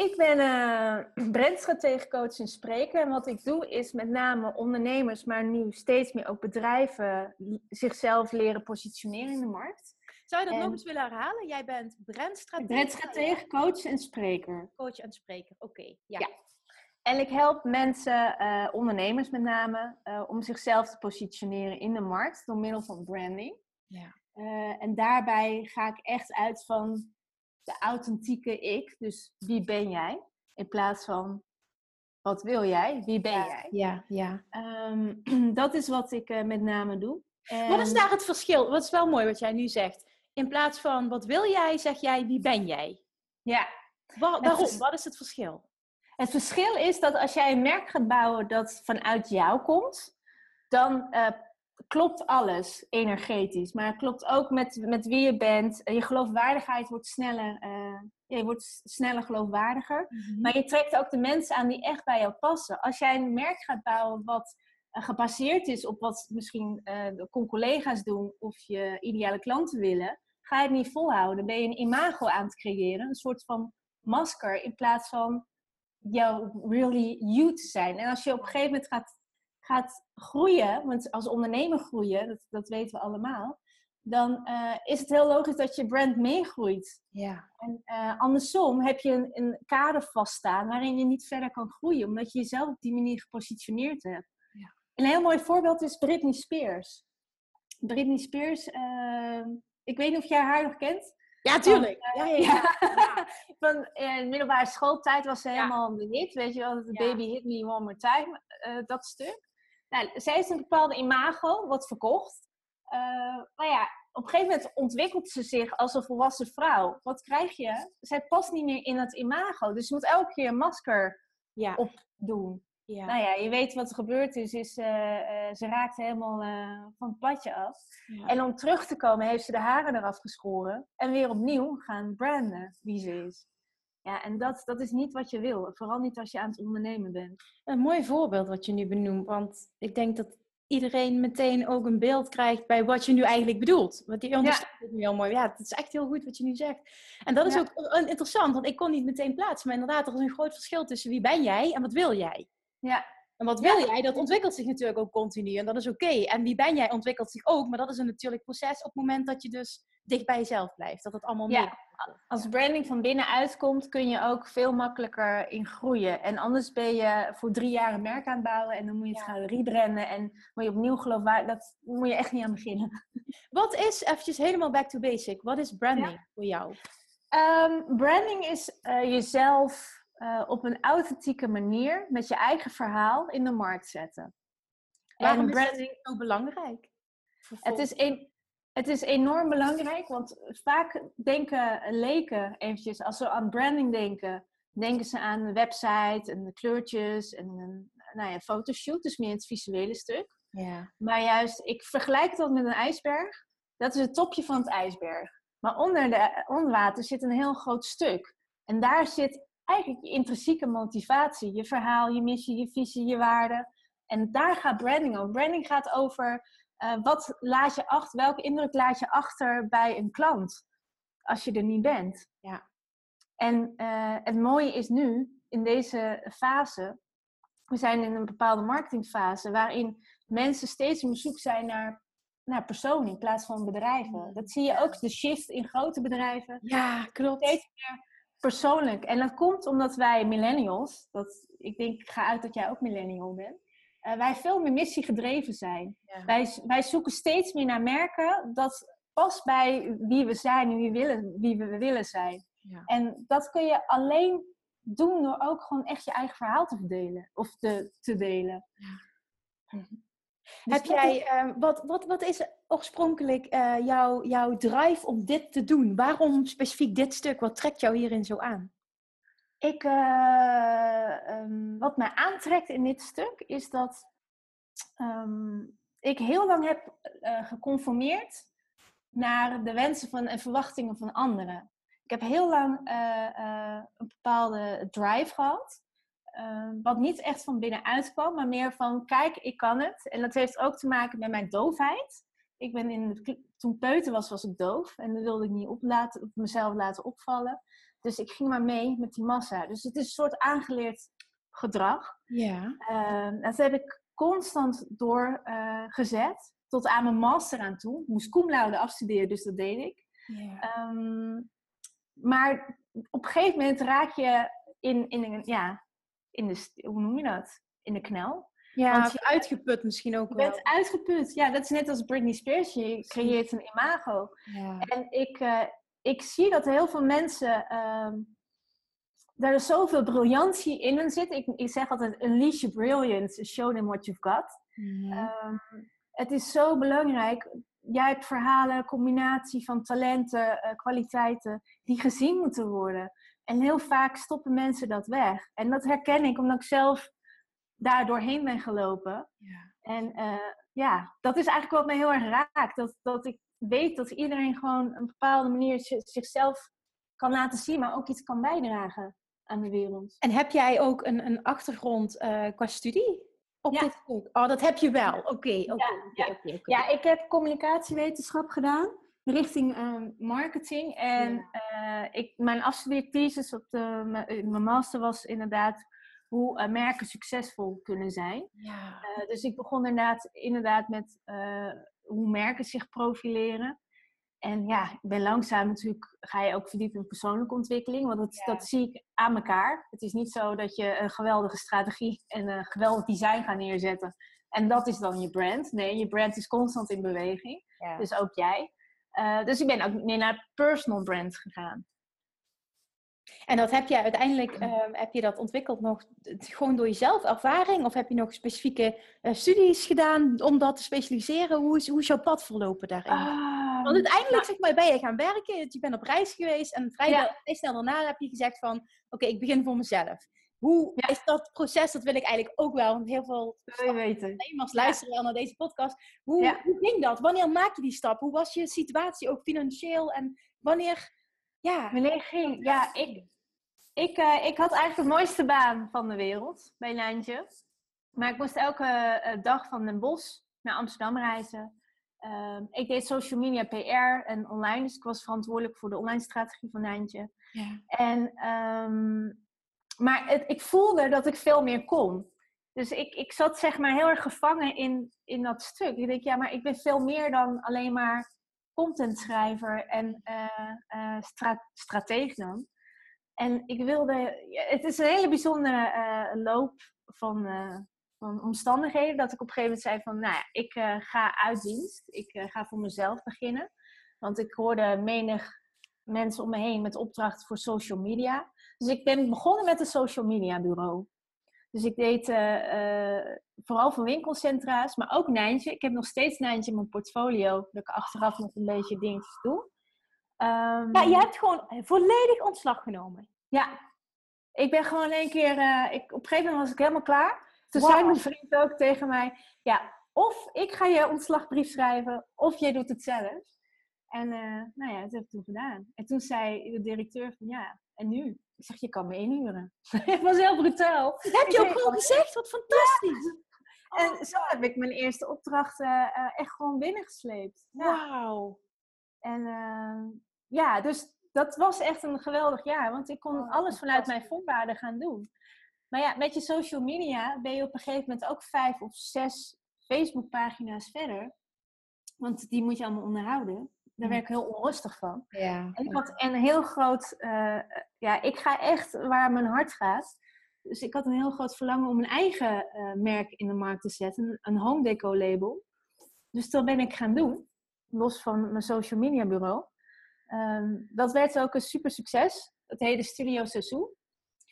Ik ben uh, brandstrategecoach en spreker. En wat ik doe is met name ondernemers, maar nu steeds meer ook bedrijven, zichzelf leren positioneren in de markt. Zou je dat nog eens willen herhalen? Jij bent brandstratege? Brandstratege, coach en spreker. Coach en spreker, oké. ja. ja. En ik help mensen, uh, ondernemers met name, uh, om zichzelf te positioneren in de markt door middel van branding. Ja. en daarbij ga ik echt uit van de authentieke ik. Dus wie ben jij? In plaats van wat wil jij? Wie ben jij? Ja, ja. Um, dat is wat ik uh, met name doe. En... Wat is daar het verschil? Wat is wel mooi wat jij nu zegt. In plaats van wat wil jij, zeg jij wie ben jij? Ja. Waar, waarom? Wat is het verschil? Het verschil is dat als jij een merk gaat bouwen dat vanuit jou komt, dan uh, klopt alles energetisch. Maar het klopt ook met, met wie je bent. Je geloofwaardigheid wordt sneller. Uh, je wordt sneller geloofwaardiger. Mhm. Maar je trekt ook de mensen aan die echt bij jou passen. Als jij een merk gaat bouwen wat uh, gebaseerd is op wat misschien uh, de collega's doen of je ideale klanten willen, ga je het niet volhouden. Dan ben je een imago aan het creëren. Een soort van masker in plaats van jou really you te zijn. En als je op een gegeven moment gaat gaat groeien, want als ondernemer groeien, dat, dat weten we allemaal, dan uh, is het heel logisch dat je brand meegroeit. Ja. En uh, andersom heb je een, een, kader vaststaan waarin je niet verder kan groeien, omdat je jezelf op die manier gepositioneerd hebt. Ja. Een heel mooi voorbeeld is Britney Spears. Britney Spears, uh, ik weet niet of jij haar nog kent. Ja, tuurlijk. Van, ja, ja, ja. Van in middelbare schooltijd was ze helemaal de hit. Weet je wel, Baby Hit Me One More Time, dat stuk. Nou, zij is een bepaalde imago, wat verkocht. Uh, maar ja, op een gegeven moment ontwikkelt ze zich als een volwassen vrouw. Wat krijg je? Zij past niet meer in het imago. Dus je moet elke keer een masker ja. opdoen. Ja. Nou ja, je weet wat er gebeurd is. is uh, ze raakte helemaal van het padje af. En om terug te komen heeft ze de haren eraf geschoren. En weer opnieuw gaan branden wie ze is. Ja, en dat, dat is niet wat je wil. Vooral niet als je aan het ondernemen bent. Een mooi voorbeeld wat je nu benoemt. Want ik denk dat iedereen meteen ook een beeld krijgt bij wat je nu eigenlijk bedoelt. Want die ondersteunt het nu heel mooi. Ja, het is echt heel goed wat je nu zegt. En dat is ook interessant, want ik kon niet meteen plaatsen. Maar inderdaad, er is een groot verschil tussen wie ben jij en wat wil jij. Ja. En wat wil jij, dat ontwikkelt zich natuurlijk ook continu. En dat is oké. En wie ben jij ontwikkelt zich ook. Maar dat is een natuurlijk proces op het moment dat je dus dicht bij jezelf blijft. Dat het allemaal ja. Als branding van binnenuit komt, kun je ook veel makkelijker in groeien. En anders ben je voor drie jaar een merk aan het bouwen en dan moet je het gaan rebranden en moet je opnieuw geloven. Dat moet je echt niet aan beginnen. Wat is, eventjes helemaal back to basic, wat is branding voor jou? Um, branding is uh, jezelf uh, op een authentieke manier met je eigen verhaal in de markt zetten. Waarom en branding is zo belangrijk? Het is, een, het is enorm belangrijk, want vaak denken leken eventjes, als ze aan branding denken, denken ze aan een website en de kleurtjes en een nou ja, fotoshoot, dus meer het visuele stuk. Ja. Maar juist, ik vergelijk dat met een ijsberg. Dat is het topje van het ijsberg. Maar onder, de, onder water zit een heel groot stuk. En daar zit eigenlijk je intrinsieke motivatie, je verhaal, je missie, je visie, je waarden. En daar gaat branding over. Branding gaat over uh, wat laat je achter, welke indruk laat je achter bij een klant als je er niet bent. Ja. En uh, het mooie is nu, in deze fase, we zijn in een bepaalde marketingfase waarin mensen steeds meer zoek zijn naar, naar personen in plaats van bedrijven. Dat zie je ook, de shift in grote bedrijven. Ja, klopt. Steeds meer persoonlijk. En dat komt omdat wij millennials, dat, ik denk, ik ga uit dat jij ook millennial bent, uh, wij veel meer missiegedreven zijn. Wij, wij zoeken steeds meer naar merken dat past bij wie we zijn en wie, willen, wie we willen zijn. Ja. En dat kun je alleen doen door ook gewoon echt je eigen verhaal te verdelen of te, te delen. Ja. Dus Heb jij, uh, wat, wat, wat is oorspronkelijk uh, jouw, jouw drive om dit te doen? Waarom specifiek dit stuk? Wat trekt jou hierin zo aan? Ik, uh, um, wat mij aantrekt in dit stuk is dat um, ik heel lang heb uh, geconformeerd naar de wensen van, en verwachtingen van anderen. Ik heb heel lang een bepaalde drive gehad. Ehm, wat niet echt van binnenuit kwam, maar meer van kijk, ik kan het. En dat heeft ook te maken met mijn doofheid. Ik ben in toen peuter was, was ik doof. En dat wilde ik niet op, laten, op mezelf laten opvallen. Dus ik ging maar mee met die massa. Dus het is een soort aangeleerd gedrag. Ja. Uh, dat heb ik constant doorgezet. Uh, tot aan mijn master aan toe. Ik moest cum laude afstuderen, dus dat deed ik. Ja. Um, maar op een gegeven moment raak je in, in, een, ja, in de, hoe noem je dat? In de knel. Ja, Want je, uitgeput misschien ook je wel. Je bent uitgeput. Ja, dat is net als Britney Spears. Je creëert een imago. Ja. En ik, uh, ik zie dat heel veel mensen... Um, er is zoveel briljantie in hen zit. Ik, ik zeg altijd, unleash your brilliance, show them what you've got. Mm um, het is zo belangrijk. Jij hebt verhalen, combinatie van talenten, uh, kwaliteiten, die gezien moeten worden. En heel vaak stoppen mensen dat weg. En dat herken ik omdat ik zelf daar doorheen ben gelopen. Ja. En uh, ja, dat is eigenlijk wat mij heel erg raakt. Dat, dat ik weet dat iedereen gewoon een bepaalde manier zichzelf kan laten zien, maar ook iets kan bijdragen aan de wereld. En heb jij ook een, een achtergrond uh, qua studie? Op ja. dit stuk? Oh, dat heb je wel. Oké, oké. ja, ja. ja, ik heb communicatiewetenschap gedaan richting uh, marketing. En ja. uh, ik, mijn afstudeerthesis op de, mijn master was inderdaad hoe uh, merken succesvol kunnen zijn. Ja. dus ik begon inderdaad, inderdaad met hoe merken zich profileren. En ja, ik ben langzaam natuurlijk, ga je ook verdiepen in persoonlijke ontwikkeling. Want dat, ja. dat zie ik aan elkaar. Het is niet zo dat je een geweldige strategie en een geweldig design gaat neerzetten. En dat is dan je brand. Nee, je brand is constant in beweging. Ja. Dus ook jij. Uh, dus ik ben ook meer naar personal brand gegaan. En dat heb je uiteindelijk, uh, heb je dat ontwikkeld nog gewoon door jezelf ervaring? Of heb je nog specifieke uh, studies gedaan om dat te specialiseren? Hoe is, hoe is jouw pad verlopen daarin? Uh, Want uiteindelijk zeg maar, ben je gaan werken, je bent op reis geweest en vrij, ja. snel daarna heb je gezegd van, oké, okay, ik begin voor mezelf. Hoe is dat proces? Dat wil ik eigenlijk ook wel. Want heel veel ondernemers luisteren wel naar deze podcast. Hoe, hoe ging dat? Wanneer maak je die stap? Hoe was je situatie ook financieel? En wanneer... Ja. Wanneer ging... Ja, ik, ik, uh, ik had eigenlijk de mooiste baan van de wereld bij Lijntje. Maar ik moest elke uh, dag van Den Bosch naar Amsterdam reizen. Uh, ik deed social media PR en online. Dus ik was verantwoordelijk voor de online strategie van Nijntje. Ja. En, um, maar het, ik voelde dat ik veel meer kon. Dus ik, ik zat zeg maar heel erg gevangen in, in dat stuk. Ik denk, ja, maar ik ben veel meer dan alleen maar contentschrijver en uh, uh, strateeg dan. En ik wilde, het is een hele bijzondere uh, loop van, van omstandigheden. Dat ik op een gegeven moment zei van, nou ja, ik ga uit dienst. Ik ga voor mezelf beginnen. Want ik hoorde menig mensen om me heen met opdrachten voor social media. Dus ik ben begonnen met een social media bureau. Dus ik deed vooral voor winkelcentra's, maar ook Nijntje. Ik heb nog steeds Nijntje in mijn portfolio. Dat ik achteraf nog een beetje dingetjes doe. Um, ja, je hebt gewoon volledig ontslag genomen. Ja, ik ben gewoon één keer, uh, ik, op een gegeven moment was ik helemaal klaar. Toen zei mijn vriend ook tegen mij, ja, of ik ga je ontslagbrief schrijven, of jij doet het zelf. En nou ja, dat heb ik toen gedaan. En toen zei de directeur van, ja, en nu? Ik zeg, je kan me inhuren. het was heel brutaal. Dat heb je ook gewoon gezegd, wat fantastisch. Ja. En zo heb ik mijn eerste opdrachten uh, echt gewoon binnengesleept. Wauw. En ja, dus dat was echt een geweldig jaar. Want ik kon oh, alles vanuit mijn voorwaarden gaan doen. Maar ja, met je social media ben je op een gegeven moment ook vijf of zes Facebookpagina's verder. Want die moet je allemaal onderhouden. Daar werd ik heel onrustig van. Ja. En ik had een heel groot... Uh, ja, ik ga echt waar mijn hart gaat. Dus ik had een heel groot verlangen om een eigen uh, merk in de markt te zetten. Een home deco label. Dus dat ben ik gaan doen. Los van mijn social media bureau. Um, dat werd ook een super succes. Het heette Studio Seizoen.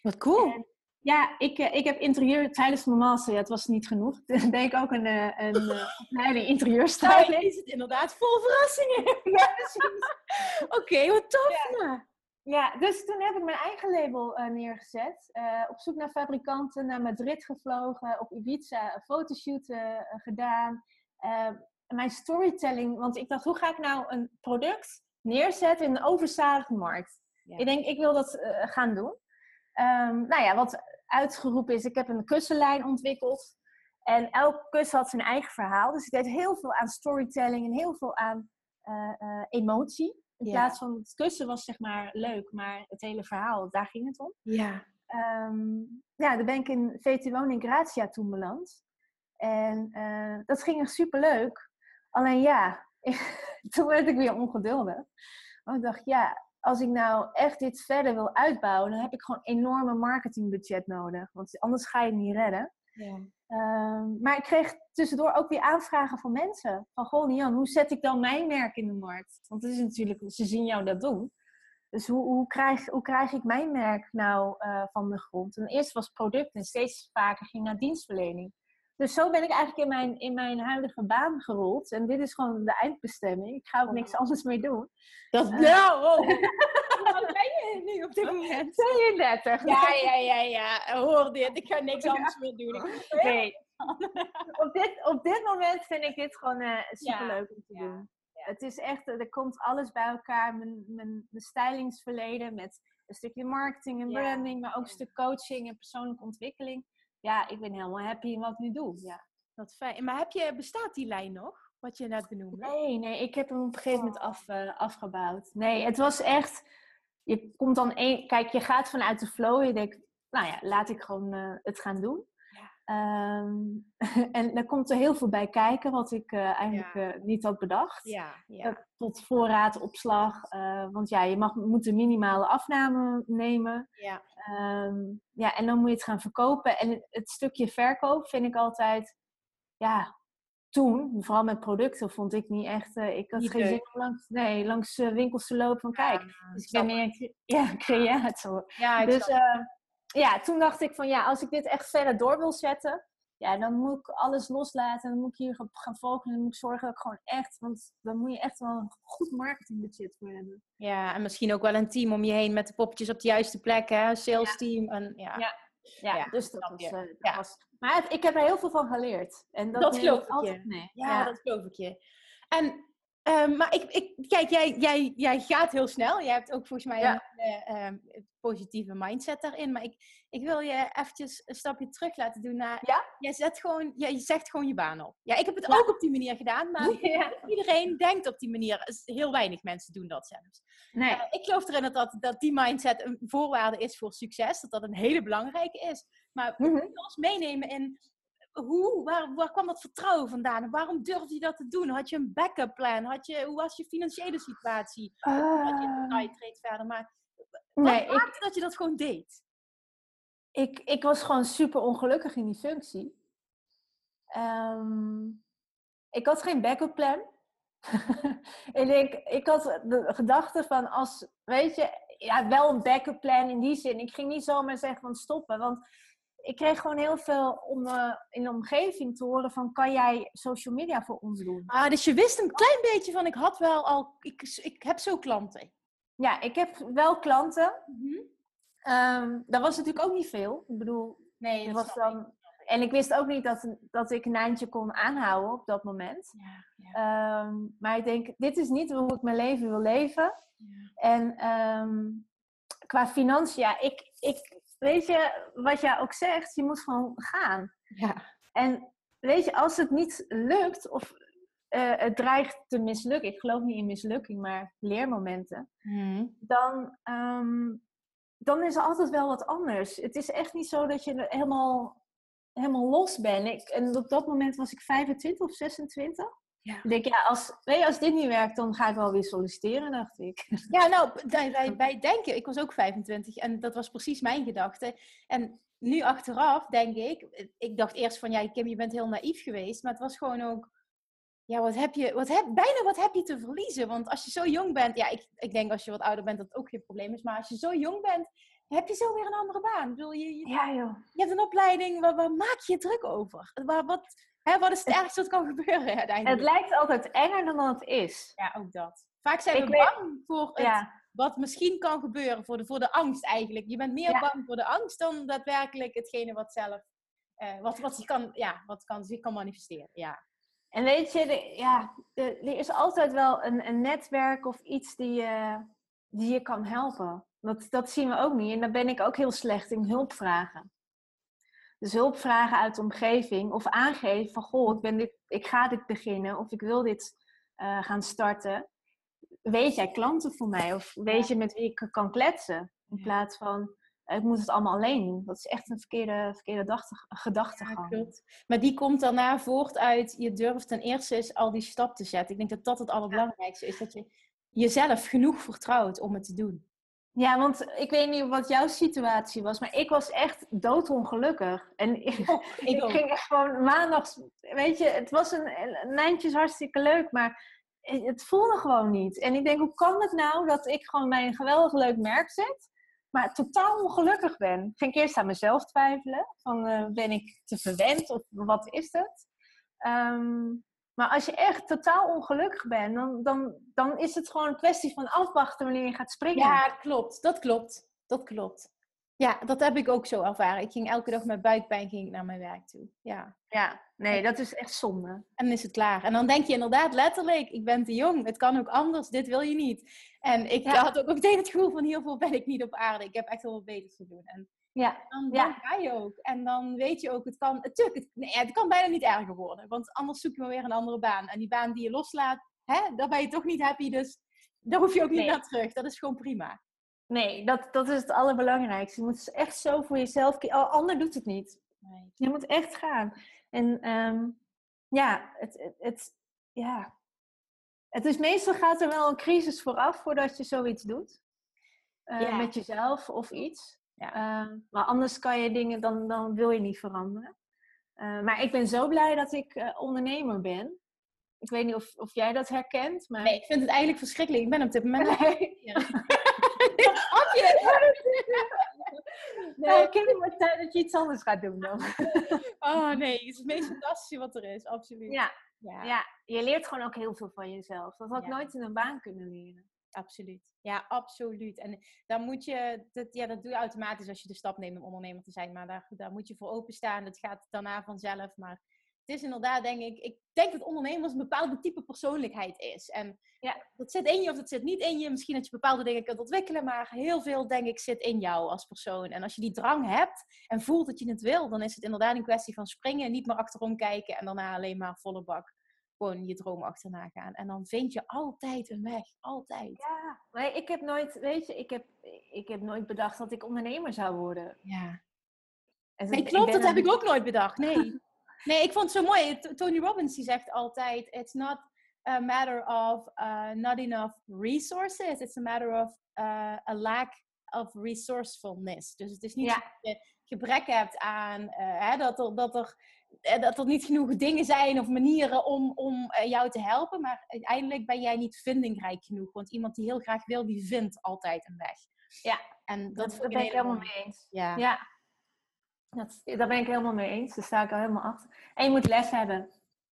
Wat cool. En, ja, ik, eh, ik heb interieur tijdens mijn master, ja, het was niet genoeg. Toen deed ik ook een, eh, een, eh, opleiding interieurstyling. Nou, is het inderdaad vol verrassingen. ja, precies. Oké, okay, wat tof. Ja. ja. dus toen heb ik mijn eigen label uh, neergezet. Uh, op zoek naar fabrikanten, naar Madrid gevlogen, op Ibiza een fotoshoot uh, gedaan. mijn storytelling, want ik dacht, hoe ga ik nou een product neerzetten in een overzadigde markt. Ik denk, ik wil dat gaan doen. Um, nou ja, wat uitgeroepen is, ik heb een kussenlijn ontwikkeld. En elk kussen had zijn eigen verhaal. Dus ik deed heel veel aan storytelling en heel veel aan uh, uh, emotie. In ja. plaats van het kussen was zeg maar leuk, maar het hele verhaal, daar ging het om. Ja. Um, ja, dan ben ik in VT Wonen in Gratia toen beland. En dat ging echt super leuk. Alleen ja, toen werd ik weer ongeduldig. Want ik dacht, ja, als ik nou echt dit verder wil uitbouwen, dan heb ik gewoon enorme marketingbudget nodig. Want anders ga je het niet redden. Ja. Um, maar ik kreeg tussendoor ook weer aanvragen van mensen. Van, goh Jan, hoe zet ik dan mijn merk in de markt? Want het is natuurlijk, ze zien jou dat doen. Dus hoe, hoe, krijg, hoe krijg ik mijn merk nou uh, van de grond? En eerst was product en steeds vaker ging naar dienstverlening. Dus zo ben ik eigenlijk in mijn, in mijn huidige baan gerold. En dit is gewoon de eindbestemming. Ik ga ook niks anders meer doen. Dat, uh, nou, oh. Wat ben je nu op dit moment? 32. Ja, ja, ja, ja. Hoor dit. Ik ga niks anders meer doen. Nee. op, dit, op dit moment vind ik dit gewoon uh, superleuk ja. om te doen. Ja. Het is echt, er komt alles bij elkaar. Mijn, mijn, mijn stylingsverleden met een stukje marketing en branding, maar ook een stuk coaching en persoonlijke ontwikkeling ja, ik ben helemaal happy in wat ik nu doe. Ja. Wat fijn. Maar heb je, bestaat die lijn nog? Wat je net benoemde? Nee, nee, ik heb hem op een gegeven moment af, uh, afgebouwd. Nee, het was echt. Je komt dan één. Kijk, je gaat vanuit de flow. Je denkt, nou ja, laat ik gewoon uh, het gaan doen. Um, en daar komt er heel veel bij kijken, wat ik uh, eigenlijk ja. uh, niet had bedacht. Ja, ja. Uh, tot voorraad, opslag. want ja, je mag, moet een minimale afname nemen. Ja. Um, ja, en dan moet je het gaan verkopen. En het, stukje verkoop vind ik altijd, ja, toen, vooral met producten, vond ik niet echt. ik had niet geen zin om langs, nee, langs winkels te lopen van kijk. Ja, dus ik ben meer ja, creator. Ja, dus ja, toen dacht ik van ja, als ik dit echt verder door wil zetten, ja, dan moet ik alles loslaten. Dan moet ik hier gaan focussen. Dan moet ik zorgen dat ik gewoon echt, want dan moet je echt wel een goed marketingbudget voor hebben. Ja, en misschien ook wel een team om je heen met de poppetjes op de juiste plek, hè? Sales team. En, ja. ja. Ja, Ja, dus dat was, eh, dat Ja. was... Maar ik heb er heel veel van geleerd. En dat, Dat geloof ik altijd je. mee. Ja, dat geloof ik je. En, ehm, maar ik, ik, kijk, jij, jij, jij gaat heel snel. Jij hebt ook volgens mij Ja. een ehm, positieve mindset daarin. Maar ik, ik wil je eventjes een stapje terug laten doen naar... Ja? Jij, zet gewoon, jij, je zegt gewoon je baan op. Ja, ik heb het Ja. ook op die manier gedaan, maar Ja. iedereen denkt op die manier. Heel weinig mensen doen dat zelfs. Nee. Eh, ik geloof erin dat, dat, dat die mindset een voorwaarde is voor succes. Dat dat een hele belangrijke is. Maar Mhm. wil ons meenemen in hoe, waar, waar kwam dat vertrouwen vandaan? En Waarom durfde je dat te doen? Had je een backup plan? Had je, hoe was je financiële situatie? Dat je Eh, detail treedt verder. Maar wat nee, ik, maakte dat je dat gewoon deed? ik, ik was gewoon super ongelukkig in die functie. Ehm, ik had geen backup plan. en ik, ik had de gedachte van als, weet je, ja, wel een backup plan in die zin. Ik ging niet zomaar zeggen van stoppen, want ik kreeg gewoon heel veel om, eh, in de omgeving te horen van kan jij social media voor ons doen? Ah, dus je wist een klein beetje van, ik had wel al, ik, ik heb zo klanten. Ja, ik heb wel klanten. Mhm. Ehm, dat was natuurlijk ook niet veel. Ik bedoel, Nee, dat was dan, en ik wist ook niet dat, dat ik een eindje kon aanhouden op dat moment. Ja, ja, Ehm, maar ik denk, dit is niet hoe ik mijn leven wil leven. ja. En ehm, qua financiën, ja, ik, ik, weet je, wat jij ook zegt, je moet gewoon gaan. Ja. En weet je, als het niet lukt of eh, het dreigt te mislukken, ik geloof niet in mislukking, maar leermomenten, Mhm. dan, ehm, dan is er altijd wel wat anders. Het is echt niet zo dat je helemaal, helemaal los bent. Ik, en op dat moment was ik 25 of 26. Ja. Ik denk, ja, als, je, als dit niet werkt, dan ga ik wel weer solliciteren, dacht ik. Ja, nou, wij, wij, wij denken, ik was ook 25 en dat was precies mijn gedachte. En nu achteraf denk ik, ik dacht eerst van, ja Kim, je bent heel naïef geweest, maar het was gewoon ook, ja, wat heb je, wat heb, bijna wat heb je te verliezen? Want als je zo jong bent, ja, ik, ik denk als je wat ouder bent dat het ook geen probleem is, maar als je zo jong bent, heb je zo weer een andere baan. Ik bedoel, je, je, Ja, joh. je hebt een opleiding, waar, waar maak je je druk over? Waar, wat, hè, wat is het ergste wat kan gebeuren uiteindelijk? Het lijkt altijd enger dan het is. Ja, ook dat. Vaak zijn Ik we weet- bang voor het Ja, wat misschien kan gebeuren, voor de, voor de angst eigenlijk. Je bent meer Ja. bang voor de angst dan daadwerkelijk hetgene wat zelf, eh, wat, wat, zich kan, ja, wat kan, zich kan manifesteren. Ja. en weet je, de- ja, de- er is altijd wel een, een netwerk of iets die je, die je kan helpen. Dat, dat zien we ook niet. En daar ben ik ook heel slecht in hulp vragen. Dus hulp vragen uit de omgeving of aangeven van goh, ik, ben dit, ik ga dit beginnen of ik wil dit eh, gaan starten. Weet jij klanten voor mij of weet je met wie ik kan kletsen? In plaats van eh, ik moet het allemaal alleen doen. Dat is echt een verkeerde, verkeerde dachte- gedachtegang. Maar die komt daarna voort uit, je durft ten eerste eens al die stap te zetten. Ik denk dat dat het allerbelangrijkste is, dat je jezelf genoeg vertrouwt om het te doen. Ja, want ik weet niet wat jouw situatie was, maar ik was echt doodongelukkig. En ik, ik ook. ging echt gewoon maandags, weet je, het was een, een hartstikke leuk, maar het voelde gewoon niet. En ik denk, hoe kan het nou dat ik gewoon bij een geweldig leuk merk zit, maar totaal ongelukkig ben? Ik ging eerst aan mezelf twijfelen, van eh, ben ik te verwend of wat is het? Ehm, maar als je echt totaal ongelukkig bent, dan, dan, dan is het gewoon een kwestie van afwachten wanneer je gaat springen. Ja, klopt. Dat klopt. Dat klopt. Ja, dat heb ik ook zo ervaren. Ik ging elke dag met buikpijn ging ik naar mijn werk toe. Ja. Ja, nee, dat is echt zonde. En dan is het klaar. En dan denk je inderdaad letterlijk, ik ben te jong, het kan ook anders, dit wil je niet. En ik Ja. had ook meteen het gevoel van hiervoor ben ik niet op aarde. Ik heb echt wel wat beters te doen. En Ja, dan, Ja. dan ga je ook. En dan weet je ook, het kan, het, het, nee, het kan bijna niet erger worden. Want anders zoek je maar weer een andere baan. En die baan die je loslaat, hè, daar ben je toch niet happy. Dus daar hoef je ook niet Nee. naar terug. Dat is gewoon prima. nee, dat, dat is het allerbelangrijkste. Je moet echt zo voor jezelf kiezen. Ander doet het niet. Nee. Je moet echt gaan. En ehm, ja, het, het, het- ja, het is meestal gaat er wel een crisis vooraf voordat je zoiets doet. Eh, Ja. Met jezelf of iets. Ja. Ehm, maar anders kan je dingen, dan, dan wil je niet veranderen. Eh, maar ik ben zo blij dat ik eh, ondernemer ben. Ik weet niet of, of jij dat herkent, maar... Nee, ik vind het eigenlijk verschrikkelijk. Ik ben op dit moment... Nee. Snap je? Nee, ik heb het tijd dat je iets anders gaat doen dan. Oh nee, het is het meest fantastische wat er is, absoluut. Ja, Ja. ja, je leert gewoon ook heel veel van jezelf. Dat had ik Ja. nooit in een baan kunnen leren. Absoluut. Ja, absoluut. En dan moet je, dat, ja, dat doe je automatisch als je de stap neemt om ondernemer te zijn. Maar daar, daar moet je voor openstaan. Het gaat daarna vanzelf. Maar het is inderdaad, denk ik, ik denk dat ondernemers een bepaalde type persoonlijkheid is. En ja. dat zit in je of dat zit niet in je. Misschien dat je bepaalde dingen kunt ontwikkelen, maar heel veel, denk ik, zit in jou als persoon. En als je die drang hebt en voelt dat je het wil, dan is het inderdaad een kwestie van springen, niet meer achterom kijken en daarna alleen maar volle bak gewoon je droom achterna gaan. En dan vind je altijd een weg. Altijd. Ja, maar ik heb nooit, weet je, ik heb, ik heb nooit bedacht dat ik ondernemer zou worden. Ja. En nee, klopt, dat heb ik ook nooit bedacht. Nee. nee, ik vond het zo mooi. Tony Robbins die zegt altijd: It's not a matter of uh, not enough resources. It's a matter of uh, a lack of resourcefulness. Dus het is niet dat je gebrek hebt aan uh, hè, dat, er, dat er eh, dat er niet genoeg dingen zijn of manieren om, om eh, jou te helpen. Maar uiteindelijk ben jij niet vindingrijk genoeg. Want iemand die heel graag wil, die vindt altijd een weg. Ja, en dat, dat ben ik helemaal mee eens. Ja. ja. Dat, daar ben ik helemaal mee eens. Daar sta ik al helemaal achter. En je moet les hebben.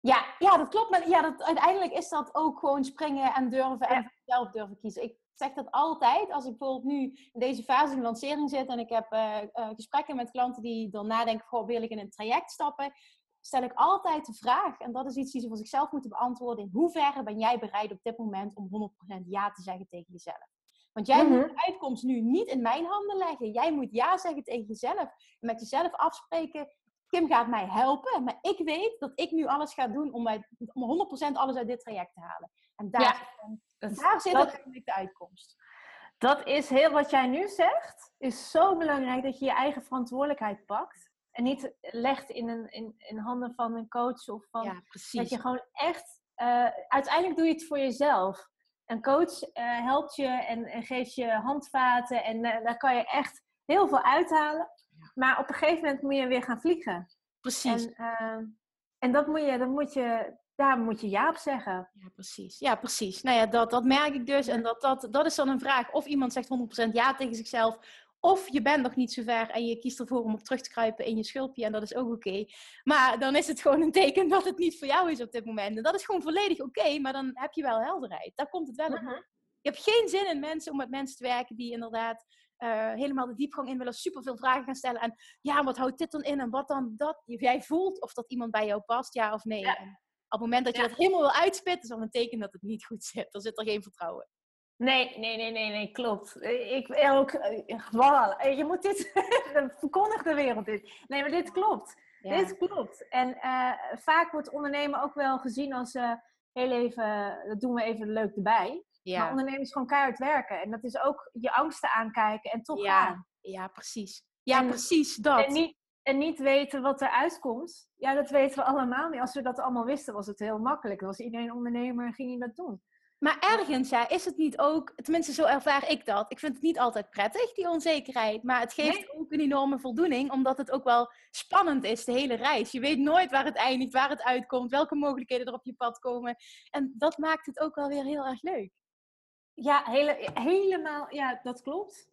Ja, ja dat klopt. Maar ja, dat, uiteindelijk is dat ook gewoon springen en durven en zelf durven kiezen. Ik zeg dat altijd. Als ik bijvoorbeeld nu in deze fase van lancering zit en ik heb uh, uh, gesprekken met klanten die dan nadenken, goh, wil ik in een traject stappen? Stel ik altijd de vraag, en dat is iets die ze voor zichzelf moeten beantwoorden, in hoeverre ben jij bereid op dit moment om 100% ja te zeggen tegen jezelf? Want jij moet mhm. de uitkomst nu niet in mijn handen leggen. Jij moet ja zeggen tegen jezelf. En met jezelf afspreken, Kim gaat mij helpen, maar ik weet dat ik nu alles ga doen om, om 100% alles uit dit traject te halen. En daar, daar zit dat, eigenlijk de uitkomst. Dat is heel wat jij nu zegt, is zo belangrijk dat je je eigen verantwoordelijkheid pakt. En niet legt in, een, in, in handen van een coach of van. Ja, precies. Dat je gewoon echt. Uh, uiteindelijk doe je het voor jezelf. Een coach uh, helpt je en, en, geeft je handvaten en uh, daar kan je echt heel veel uithalen. Maar op een gegeven moment moet je weer gaan vliegen. Precies. En, en dat moet je, dat moet je, daar moet je ja op zeggen. Ja, precies. Ja, precies. Nou ja, dat, dat merk ik dus. En dat, dat, dat is dan een vraag. Of iemand zegt 100% ja tegen zichzelf. Of je bent nog niet zo ver en je kiest ervoor om op terug te kruipen in je schulpje en dat is ook oké. Maar dan is het gewoon een teken dat het niet voor jou is op dit moment. En dat is gewoon volledig oké, maar dan heb je wel helderheid. Daar komt het wel op. Uh Je hebt geen zin in mensen om met mensen te werken die inderdaad uh, helemaal de diepgang in willen, superveel vragen gaan stellen. En ja, wat houdt dit dan in en wat dan dat? Jij voelt of dat iemand bij jou past, ja of nee. En op het moment dat je dat helemaal wil uitspitten, is dat een teken dat het niet goed zit. Dan zit er geen vertrouwen. Nee, nee, nee, nee, nee, klopt. Ik ook, voilà. Je moet dit, verkondig de wereld dit. Nee, maar dit klopt. Dit klopt. En uh, vaak wordt ondernemen ook wel gezien als uh, heel even, dat doen we even leuk erbij. Ja. Maar ondernemen is gewoon keihard werken. En dat is ook je angsten aankijken en toch ja. gaan. Ja, precies. Ja, precies dat. En niet, en niet weten wat er uitkomt. Ja, dat weten we allemaal niet. Als we dat allemaal wisten, was het heel makkelijk. Dan was iedereen ondernemer en ging je dat doen. Maar ergens ja, is het niet ook, tenminste zo ervaar ik dat. Ik vind het niet altijd prettig, die onzekerheid. Maar het geeft ook een enorme voldoening, omdat het ook wel spannend is, de hele reis. Je weet nooit waar het eindigt, waar het uitkomt, welke mogelijkheden er op je pad komen. En dat maakt het ook wel weer heel erg leuk. Ja, hele, helemaal, ja, dat klopt.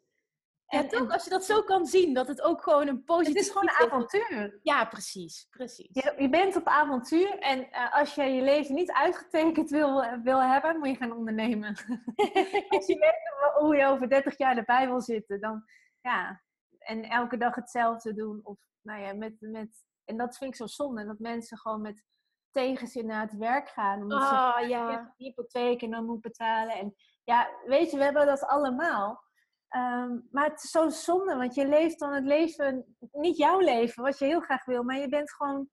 En, toch, als je dat zo kan zien, dat het ook gewoon een positief... Het is gewoon een avontuur. Ja, precies. precies. Je, je bent op avontuur en uh, als je je leven niet uitgetekend wil, wil hebben, moet je gaan ondernemen. als je weet hoe je over 30 jaar erbij wil zitten, dan ja. En elke dag hetzelfde doen. Of, nou ja, met, met, en dat vind ik zo zonde, dat mensen gewoon met tegenzin naar het werk gaan. Omdat oh, ze ja. hypotheek en dan moet betalen. En ja, weet je, we hebben dat allemaal. Ehm, maar het is zo zonde, want je leeft dan het leven, niet jouw leven, wat je heel graag wil, maar je bent gewoon een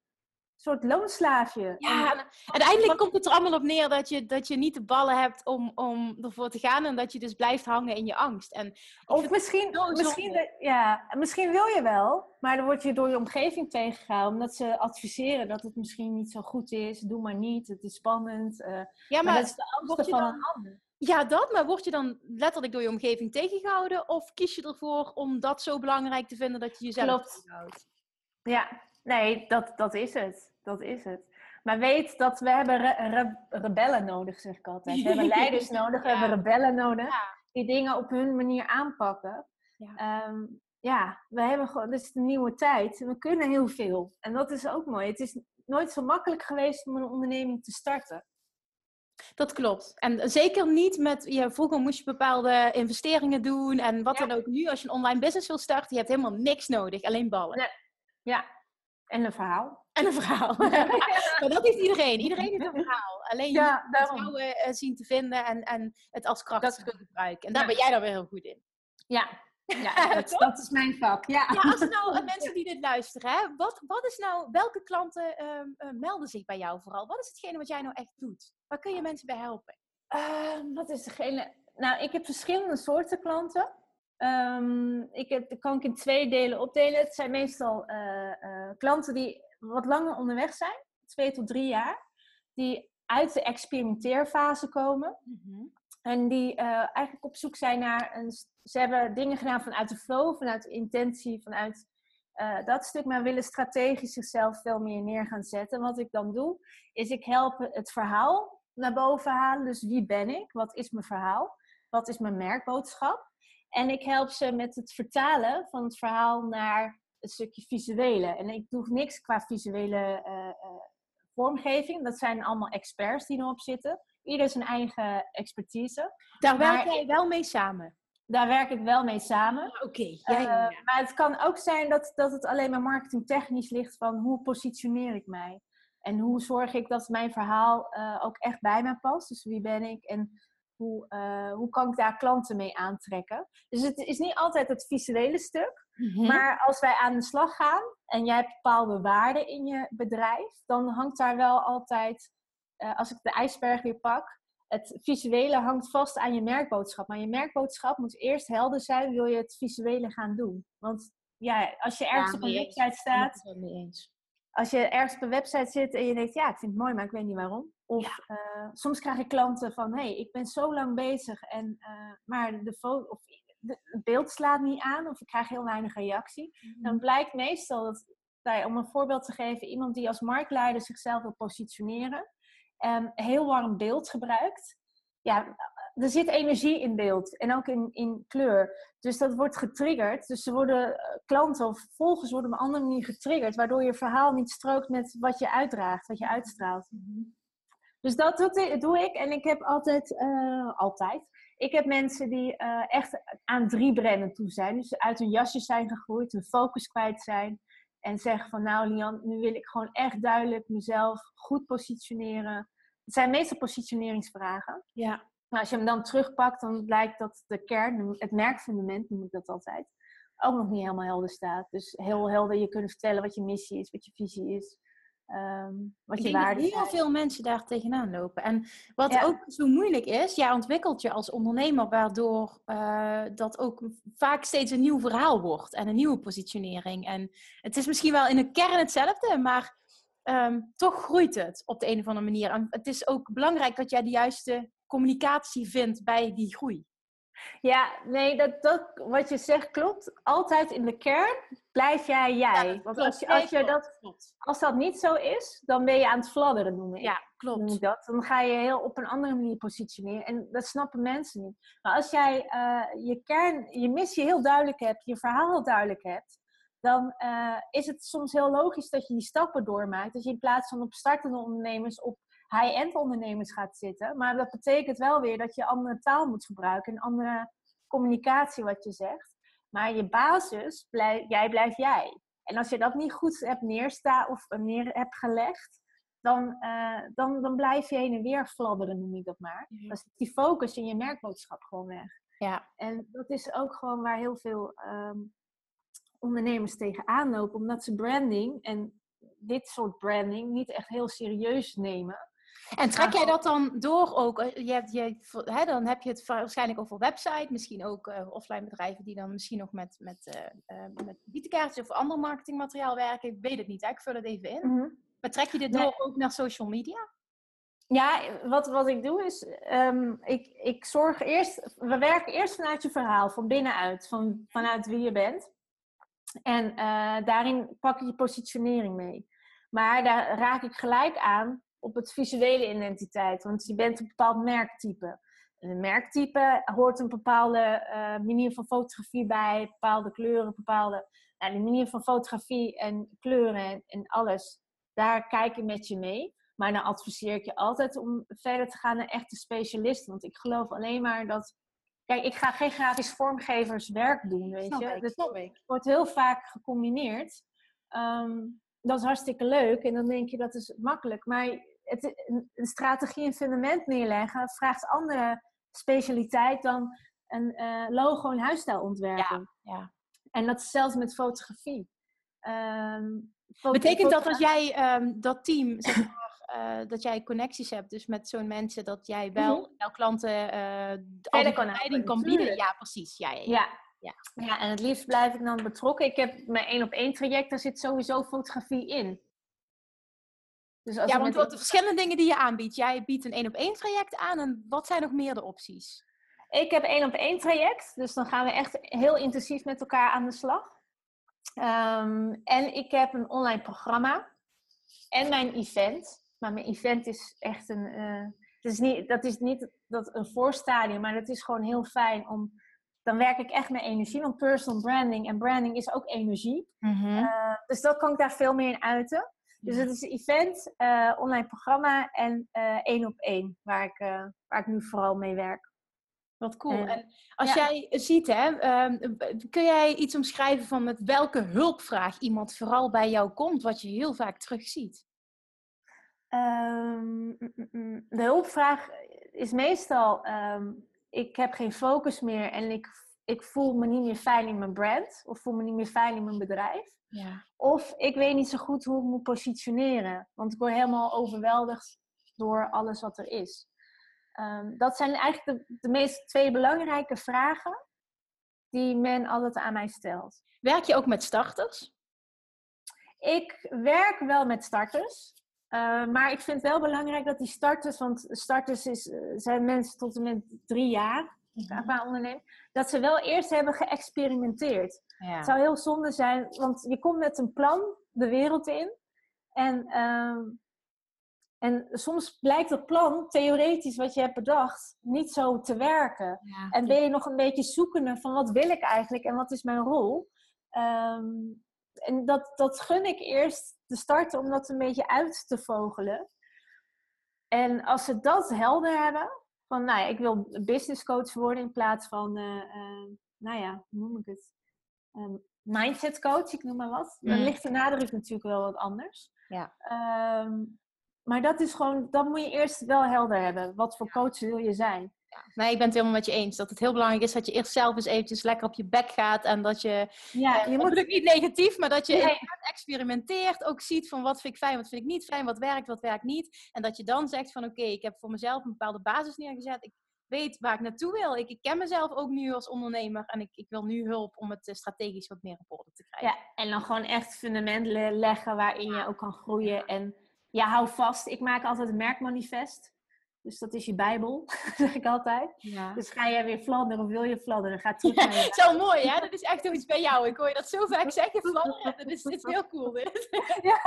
soort loonslaafje. Ja, en, uiteindelijk komt het er allemaal op neer dat je, dat je niet de ballen hebt om, om ervoor te gaan en dat je dus blijft hangen in je angst. En of misschien, misschien, ja, misschien wil je wel, maar dan word je door je omgeving tegengehouden omdat ze adviseren dat het misschien niet zo goed is. Doe maar niet, het is spannend. Uh, ja, maar, dat is de angst van een ander. Ja, dat. Maar word je dan letterlijk door je omgeving tegengehouden? Of kies je ervoor om dat zo belangrijk te vinden dat je jezelf Klopt. tegenhoudt? Ja, nee, dat, dat is het. Dat is het. Maar weet dat we hebben rebellen nodig, zeg ik altijd. We hebben leiders nodig, we hebben rebellen nodig. Die dingen op hun manier aanpakken. Ja. Um, ja, we hebben gewoon, dit is de nieuwe tijd. We kunnen heel veel. En dat is ook mooi. Het is nooit zo makkelijk geweest om een onderneming te starten. Dat klopt. En zeker niet met, ja, vroeger moest je bepaalde investeringen doen en wat dan ook. Nu, als je een online business wil starten, je hebt helemaal niks nodig, alleen ballen. Nee. Ja, en een verhaal. En een verhaal. maar dat heeft iedereen. Iedereen heeft een verhaal. Alleen je Ja, moet daarom. vertrouwen eh, zien te vinden en, en het als kracht Dat- te gebruiken. En daar ben jij dan weer heel goed in. Ja, ja dat, is mijn vak. Ja. Ja, als nou eh, mensen die dit luisteren, hè, wat, wat is nou, welke klanten ehm, eh, melden zich bij jou vooral? Wat is hetgene wat jij nou echt doet? Waar kun je mensen bij helpen? Ehm, wat is degene? Nou, ik heb verschillende soorten klanten. Ehm, ik heb, kan ik in twee delen opdelen. Het zijn meestal eh, eh, klanten die wat langer onderweg zijn, twee tot drie jaar, die uit de experimenteerfase komen. En die eh, eigenlijk op zoek zijn naar een. Ze hebben dingen gedaan vanuit de flow, vanuit de intentie, vanuit eh, dat stuk, maar willen strategisch zichzelf veel meer neer gaan zetten. Wat ik dan doe, is ik help het verhaal naar boven halen. Dus wie ben ik? Wat is mijn verhaal? Wat is mijn merkboodschap? En ik help ze met het vertalen van het verhaal naar het stukje visuele. En ik doe niks qua visuele eh, vormgeving. Dat zijn allemaal experts die erop zitten. Ieder zijn eigen expertise. Daar werk jij wel mee samen. Daar werk ik wel mee samen. Oké, ja, Eh, ja, maar het kan ook zijn dat, dat het alleen maar marketingtechnisch ligt van hoe positioneer ik mij? En hoe zorg ik dat mijn verhaal eh, ook echt bij mij past? Dus wie ben ik en hoe, eh, hoe kan ik daar klanten mee aantrekken? Dus het is niet altijd het visuele stuk. Mhm. Maar als wij aan de slag gaan en jij hebt bepaalde waarden in je bedrijf, dan hangt daar wel altijd, eh, als ik de ijsberg weer pak, het visuele hangt vast aan je merkboodschap. Maar je merkboodschap moet eerst helder zijn, wil je het visuele gaan doen. Want ja, als je ergens Ja, op een eens. website staat, Ik ben het wel mee eens. als je ergens op een website zit en je denkt, ja, ik vind het mooi, maar ik weet niet waarom. Of eh, soms krijg ik klanten van, hé, hey, ik ben zo lang bezig, en, eh, maar de foto of de, het beeld slaat niet aan, of ik krijg heel weinig reactie. Dan blijkt meestal dat, om een voorbeeld te geven, iemand die als marktleider zichzelf wil positioneren, en heel warm beeld gebruikt. Ja, er zit energie in beeld en ook in, in kleur. Dus dat wordt getriggerd. Dus ze worden, eh, klanten of volgers worden op een andere manier getriggerd, waardoor je verhaal niet strookt met wat je uitdraagt, wat je uitstraalt. Dus dat doe, doe ik. En ik heb altijd, eh, altijd, ik heb mensen die eh, echt aan drie branden toe zijn. Dus uit hun jasje zijn gegroeid, hun focus kwijt zijn. En zeggen van nou Lian, nu wil ik gewoon echt duidelijk mezelf goed positioneren. Het zijn meestal positioneringsvragen. Ja. Maar als je hem dan terugpakt, dan blijkt dat de kern, het merkfundament noem ik dat altijd, ook nog niet helemaal helder staat. Dus heel helder je kunnen vertellen wat je missie is, wat je visie is, ehm, wat Ik je heel zijn. veel mensen daar tegenaan lopen. En wat Ja. ook zo moeilijk is, jij ontwikkelt je als ondernemer, waardoor eh, dat ook vaak steeds een nieuw verhaal wordt en een nieuwe positionering. En het is misschien wel in de kern hetzelfde, maar ehm, toch groeit het op de een of andere manier. En het is ook belangrijk dat jij de juiste communicatie vindt bij die groei. Ja, nee, dat, dat, wat je zegt klopt. Altijd in de kern blijf jij jij. Want als, je, als, je dat, als dat niet zo is, dan ben je aan het fladderen, noem ik. Ja, noem klopt. ik dat. Dan ga je heel op een andere manier positioneren. En dat snappen mensen niet. Maar als jij eh, je kern, je missie heel duidelijk hebt, je verhaal heel duidelijk hebt, dan eh, is het soms heel logisch dat je die stappen doormaakt. Dat je in plaats van op startende ondernemers op high-end ondernemers gaat zitten. Maar dat betekent wel weer dat je andere taal moet gebruiken en andere communicatie wat je zegt. Maar je basis, blijf, jij blijft jij. En als je dat niet goed hebt neerstaan of neer hebt gelegd, dan, eh, dan, dan blijf je heen en weer fladderen, noem ik dat maar. Ja. Dan is die focus in je merkboodschap gewoon weg. Ja, En dat is ook gewoon waar heel veel ehm, ondernemers tegenaan lopen, omdat ze branding en dit soort branding niet echt heel serieus nemen. En trek jij dat dan door ook? eh, Je hebt, je, hè, dan heb je het waarschijnlijk over website, misschien ook eh, offline bedrijven die dan misschien nog met, met, eh met visitekaartjes of ander marketingmateriaal werken. Ik weet het niet, hè? ik vul het even in. Maar trek je dit Nee. door ook naar social media? Ja, wat, wat ik doe is, ehm, ik, ik zorg eerst, we werken eerst vanuit je verhaal, van binnenuit, van, vanuit wie je bent. En daarin pak ik je positionering mee. Maar daar raak ik gelijk aan op het visuele identiteit, want je bent een bepaald merktype. En een merktype hoort een bepaalde eh, manier van fotografie bij, bepaalde kleuren, bepaalde... Nou, die manier van fotografie en kleuren en, en alles, daar kijk ik met je mee. Maar dan adviseer ik je altijd om verder te gaan naar echte specialisten. Want ik geloof alleen maar dat. Kijk, ik ga geen grafisch vormgeverswerk doen, weet Snap je. ik, snap ik. het wordt heel vaak gecombineerd. Ehm, dat is hartstikke leuk en dan denk je dat is makkelijk. Maar het, een, strategie en fundament neerleggen vraagt andere specialiteit dan een eh, logo en huisstijl ontwerpen. Ja. En dat is zelfs met fotografie. Ehm, foto- Betekent dat als jij ehm, dat team, zeg maar, eh, dat jij connecties hebt, dus met zo'n mensen, dat jij wel jouw klanten al die kan helpen, kan bieden? Ja, precies. Ja. Ja. Ja. Ja. en het liefst blijf ik dan betrokken. Ik heb mijn één op één traject, daar zit sowieso fotografie in. Dus als Ja, want wat de verschillende dingen die je aanbiedt. Jij biedt een één op één traject aan en wat zijn nog meer de opties? Ik heb één op één traject, dus dan gaan we echt heel intensief met elkaar aan de slag. Ehm, en ik heb een online programma en mijn event. Maar mijn event is echt een. eh, het is niet, dat is niet dat een voorstadium, maar het is gewoon heel fijn om. Dan werk ik echt met energie, want personal branding en branding is ook energie. Eh, dus dat kan ik daar veel meer in uiten. Dus Ja. het is een event, eh, online programma en eh, één op één, waar ik, eh, waar ik nu vooral mee werk. Wat cool. En- en als ja. jij ziet, hè, ehm, kun jij iets omschrijven van met welke hulpvraag iemand vooral bij jou komt, wat je heel vaak terugziet? Ehm, mm, mm, mm. de hulpvraag is meestal: ehm, ik heb geen focus meer en ik, ik voel me niet meer fijn in mijn brand of voel me niet meer fijn in mijn bedrijf. Ja. Of ik weet niet zo goed hoe ik moet positioneren, want ik word helemaal overweldigd door alles wat er is. Ehm, dat zijn eigenlijk de, de meest twee belangrijke vragen die men altijd aan mij stelt. Werk je ook met starters? Ik werk wel met starters. eh, maar ik vind het wel belangrijk dat die starters, want starters is, eh, zijn mensen tot en met drie jaar qua onderneming, dat ze wel eerst hebben geëxperimenteerd. Ja. Het zou heel zonde zijn, want je komt met een plan de wereld in. En, ehm, en soms blijkt dat plan, theoretisch wat je hebt bedacht, niet zo te werken. Ja. En ben je nog een beetje zoekende van wat wil ik eigenlijk en wat is mijn rol? Ehm, en dat, dat gun ik eerst te starten om dat een beetje uit te vogelen. En als ze dat helder hebben, van nou ja, ik wil business coach worden in plaats van, eh, eh, nou ja, hoe noem ik het? Ehm, mindset coach, ik noem maar wat. Dan Mm. ligt de nadruk natuurlijk wel wat anders. Ja. Ehm, maar dat is gewoon, dat moet je eerst wel helder hebben. Wat voor coach wil je zijn? Nee, ik ben het helemaal met je eens. Dat het heel belangrijk is dat je eerst zelf eens eventjes lekker op je bek gaat. En dat je, Ja, eh, je moet ik niet negatief, maar dat je Nee. experimenteert. Ook ziet van wat vind ik fijn, wat vind ik niet fijn, wat werkt, wat werkt niet. En dat je dan zegt van oké, ik heb voor mezelf een bepaalde basis neergezet. Ik weet waar ik naartoe wil. Ik, ik ken mezelf ook nu als ondernemer. En ik, ik wil nu hulp om het eh, strategisch wat meer op orde te krijgen. Ja, en dan gewoon echt fundament le- leggen waarin je ook kan groeien. En ja, hou vast. Ik maak altijd een merkmanifest. Dus dat is je bijbel, zeg ik altijd. Ja. Dus ga jij weer fladderen of wil je fladderen? Ga terug naar je Zo mooi, hè? Dat is echt iets bij jou. Ik hoor je dat zo vaak zeggen, fladderen. Dat is, dit is heel cool, dit. ja,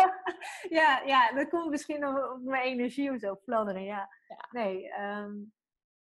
ja, ja, dat komt misschien op, op mijn energie of zo, fladderen, ja. Ja. Nee, ehm,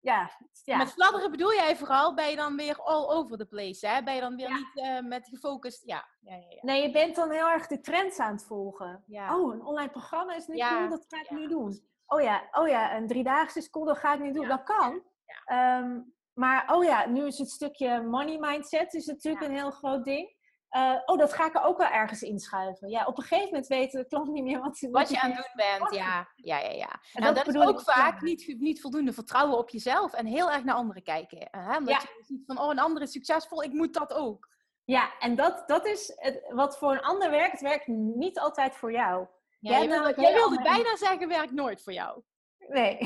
ja, ja. Met fladderen bedoel jij vooral, ben je dan weer all over the place, hè? Ben je dan weer Ja. niet eh, met gefocust... Ja, ja, ja. ja. Nee, je bent dan heel erg de trends aan het volgen. Oh, een online programma is nu cool, dat ga ik nu doen. Oh ja, oh ja, een driedaagse is cool, dat ga ik nu doen. Dat kan. Ehm, maar oh ja, nu is het stukje money mindset is natuurlijk een heel groot ding. Eh, oh, dat ga ik er ook wel ergens inschuiven. Ja, op een gegeven moment weet de klant niet meer wat, Wat je aan het doen bent, ja. Ja, ja, ja. En Nou, dat dat is ook ik, vaak ja. niet, niet voldoende vertrouwen op jezelf en heel erg naar anderen kijken. Hè? Omdat Ja. je ziet van, oh, een ander is succesvol, ik moet dat ook. Ja, en dat, dat is het, wat voor een ander werkt, werkt niet altijd voor jou. Ja, Jij je nou- jij wilde bijna zeggen, werkt nooit voor jou. Nee.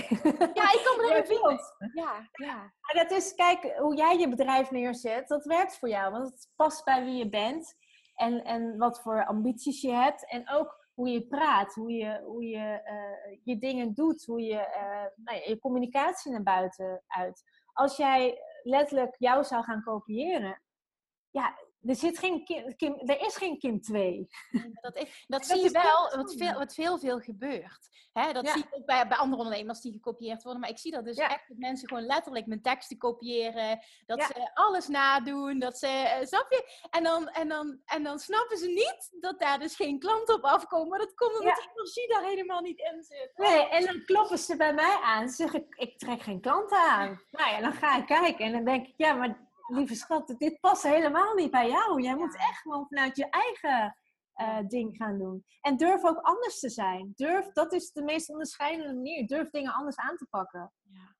Ja, ik kan me erin klopt. Ja, ja. Maar dat is, kijk, hoe jij je bedrijf neerzet, dat werkt voor jou. Want het past bij wie je bent en, en wat voor ambities je hebt. En ook hoe je praat, hoe je, hoe je, eh, je dingen doet, hoe je eh, nou ja, je communicatie naar buiten uit. Als jij letterlijk jou zou gaan kopiëren, ja, er, zit geen Kim, Kim, er is geen Kim 2. Dat, is, dat, zie je wel, wat veel, wat veel, veel gebeurt. Hè, dat zie ik ook bij, bij andere ondernemers die gekopieerd worden. Maar ik zie dat dus echt dat mensen gewoon letterlijk mijn teksten kopiëren. Dat ze alles nadoen. Dat ze, uh, snap je? En dan, en, dan, en dan snappen ze niet dat daar dus geen klanten op afkomen. Maar dat komt omdat die energie daar helemaal niet in zit. Nee, en dan kloppen ze bij mij aan. Ze zeggen, ik trek geen klanten aan. Nou ja, dan ga ik kijken. En dan denk ik, ja, maar lieve schat, dit past helemaal niet bij jou. Jij moet echt gewoon vanuit je eigen uh, ding gaan doen. En durf ook anders te zijn. Durf, dat is de meest onderscheidende manier. Durf dingen anders aan te pakken. Ja.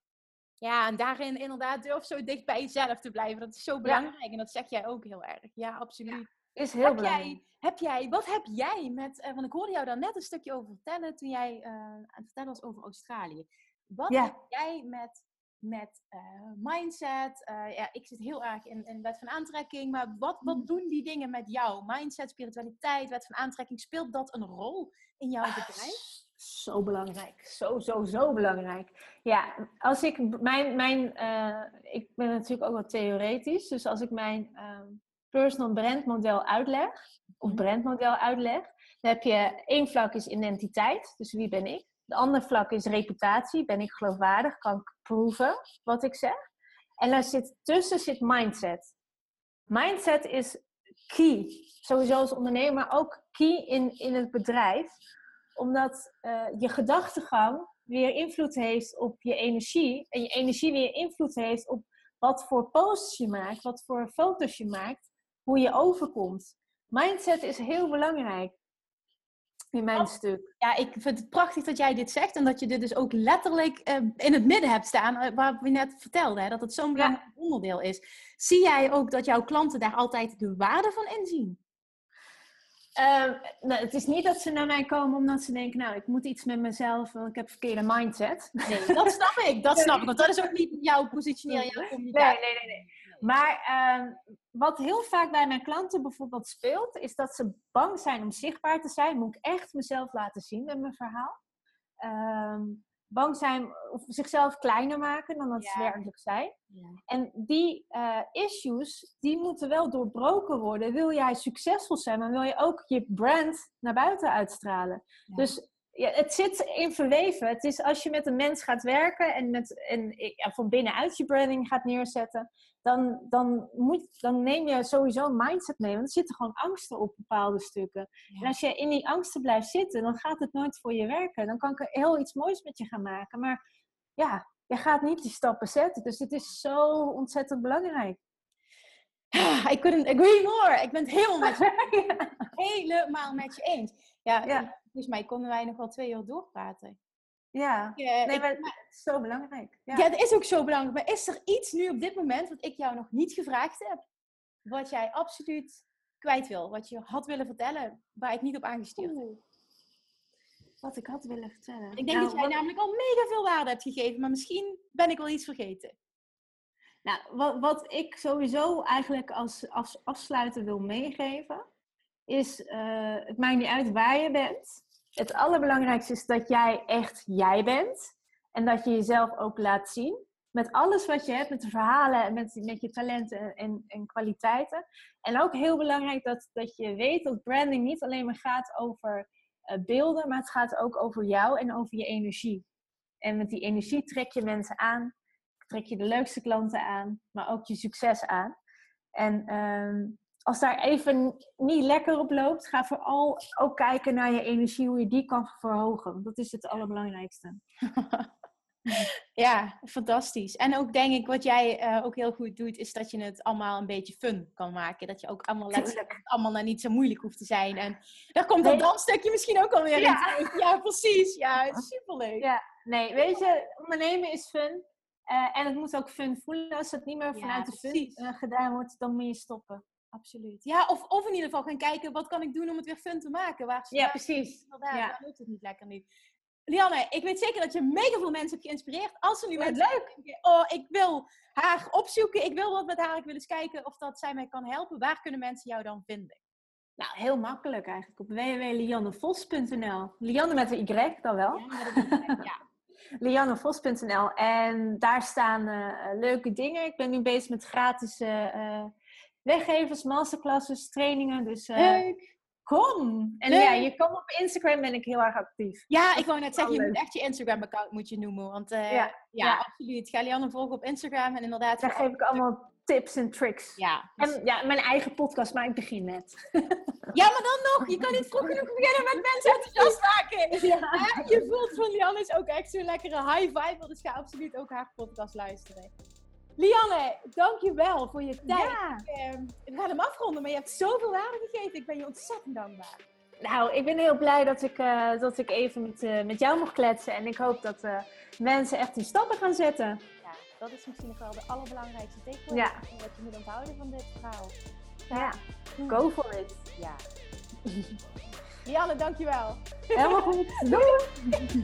Ja, en daarin inderdaad durf zo dicht bij jezelf te blijven. Dat is zo belangrijk. En dat zeg jij ook heel erg. Ja, absoluut. is heel heb belangrijk. Jij, heb jij, wat heb jij met, uh, want ik hoorde jou daar net een stukje over vertellen toen jij uh, aan het vertellen was over Australië. Wat heb jij met met uh, mindset. Uh, ja, ik zit heel erg in, in wet van aantrekking. Maar wat, wat mm. doen die dingen met jou? Mindset, spiritualiteit, wet van aantrekking. Speelt dat een rol in jouw ah, bedrijf? Zo belangrijk. Zo, zo, zo belangrijk. Ja, als ik mijn. mijn uh, ik ben natuurlijk ook wat theoretisch. Dus als ik mijn ehm, personal brand model uitleg, of mm. brandmodel uitleg, dan heb je één vlak is identiteit. Dus wie ben ik? De andere vlak is reputatie. Ben ik geloofwaardig? Kan ik proeven wat ik zeg? En daar zit, tussen zit mindset. Mindset is key. Sowieso als ondernemer, maar ook key in, in het bedrijf. Omdat uh, je gedachtegang weer invloed heeft op je energie. En je energie weer invloed heeft op wat voor posts je maakt, wat voor foto's je maakt, hoe je overkomt. Mindset is heel belangrijk in mijn stuk. Ja, ik vind het prachtig dat jij dit zegt en dat je dit dus ook letterlijk uh, in het midden hebt staan, uh, waar we net vertelden, hè, dat het zo'n belangrijk onderdeel is. Zie jij ook dat jouw klanten daar altijd de waarde van inzien? Uh, nou, het is niet dat ze naar mij komen omdat ze denken, nou, ik moet iets met mezelf, want ik heb verkeerde mindset. Nee, dat snap ik, dat snap ik, want dat is ook niet jouw positionering, jouw communicatie. Nee, nee, nee. nee. Maar ehm, wat heel vaak bij mijn klanten bijvoorbeeld speelt, is dat ze bang zijn om zichtbaar te zijn. Moet ik echt mezelf laten zien met mijn verhaal? Ehm, bang zijn of zichzelf kleiner maken dan dat ze werkelijk zijn. Ja. En die uh, issues, die moeten wel doorbroken worden. Wil jij succesvol zijn, maar wil je ook je brand naar buiten uitstralen. Dus ja, het zit in verweven. Het is als je met een mens gaat werken en, met, en ja, van binnenuit je branding gaat neerzetten, dan, dan, moet, dan neem je sowieso een mindset mee. Want er zitten gewoon angsten op bepaalde stukken. En als je in die angsten blijft zitten, dan gaat het nooit voor je werken. Dan kan ik heel iets moois met je gaan maken. Maar ja, je gaat niet die stappen zetten. Dus het is zo ontzettend belangrijk. I couldn't agree more. Ik ben het helemaal met je, helemaal met je eens. Ja, ja. volgens mij konden wij nog wel twee uur doorpraten. Ja, nee, maar het is zo belangrijk. Ja. ja, het is ook zo belangrijk. Maar is er iets nu op dit moment wat ik jou nog niet gevraagd heb, wat jij absoluut kwijt wil, wat je had willen vertellen, waar ik niet op aangestuurd heb? Wat ik had willen vertellen. Ik denk nou, dat jij namelijk al mega veel waarde hebt gegeven, maar misschien ben ik wel iets vergeten. Nou, wat, wat ik sowieso eigenlijk als, als afsluiter wil meegeven, is: uh, het maakt niet uit waar je bent het allerbelangrijkste is dat jij echt jij bent. En dat je jezelf ook laat zien. Met alles wat je hebt, met de verhalen, met, met je talenten en, en kwaliteiten. En ook heel belangrijk dat, dat je weet dat branding niet alleen maar gaat over uh, beelden, maar het gaat ook over jou en over je energie. En met die energie trek je mensen aan, trek je de leukste klanten aan, maar ook je succes aan. En uh, als daar even niet lekker op loopt, ga vooral ook kijken naar je energie, hoe je die kan verhogen. Dat is het allerbelangrijkste. ja, fantastisch. En ook denk ik, wat jij uh, ook heel goed doet, is dat je het allemaal een beetje fun kan maken. Dat je ook allemaal, allemaal naar niet zo moeilijk hoeft te zijn. En daar komt dat dansstukje misschien ook alweer ja. in. Ja, precies. Ja, superleuk. Ja, nee, weet je, ondernemen is fun. Uh, en het moet ook fun voelen. Als het niet meer vanuit de fun uh, gedaan wordt, dan moet je stoppen absoluut. Ja, of, of in ieder geval gaan kijken, wat kan ik doen om het weer fun te maken? Waar ja, precies. Daar, ja. lukt het niet lekker nu. Lianne, ik weet zeker dat je mega veel mensen hebt geïnspireerd. Als ze nu ja, leuk. Denken, oh, ik wil haar opzoeken, ik wil wat met haar, ik wil eens kijken of dat zij mij kan helpen. Waar kunnen mensen jou dan vinden? Nou, heel makkelijk eigenlijk. Op www.liannevos.nl. Lianne met een Y dan wel. Ja, ja. Liannevos.nl. En daar staan uh, leuke dingen. Ik ben nu bezig met gratis uh, weggevers, masterclasses, trainingen. Dus uh, Leuk. kom! En ja, je kan op Instagram ben ik heel erg actief. Ja, ik wou net zeggen, je moet echt je Instagram-account moet je noemen. Want uh, ja, ja, absoluut. Ga Lianne volgen op Instagram en inderdaad... Daar geef ik allemaal tips en tricks. Ja. En ja, mijn eigen podcast, maar ik begin net. ja, maar dan nog. Je kan niet vroeg genoeg beginnen met mensen enthousiast maken. Ja. Je voelt van Lianne is ook echt zo'n lekkere high vibe. Dus ga absoluut ook haar podcast luisteren. Lianne, dankjewel voor je tijd. Ja. Ik, uh, we gaan hem afronden, maar je hebt zoveel waarde gegeven. Ik ben je ontzettend dankbaar. Nou, ik ben heel blij dat ik, uh, dat ik even met, uh, met jou mocht kletsen. En ik hoop dat mensen echt die stappen gaan zetten. Ja, dat is misschien nog wel de allerbelangrijkste takeaway. Ja. Wat je moet onthouden van dit verhaal. Ja, ja. go for it. Ja. Lianne, dankjewel. Helemaal goed. Doei.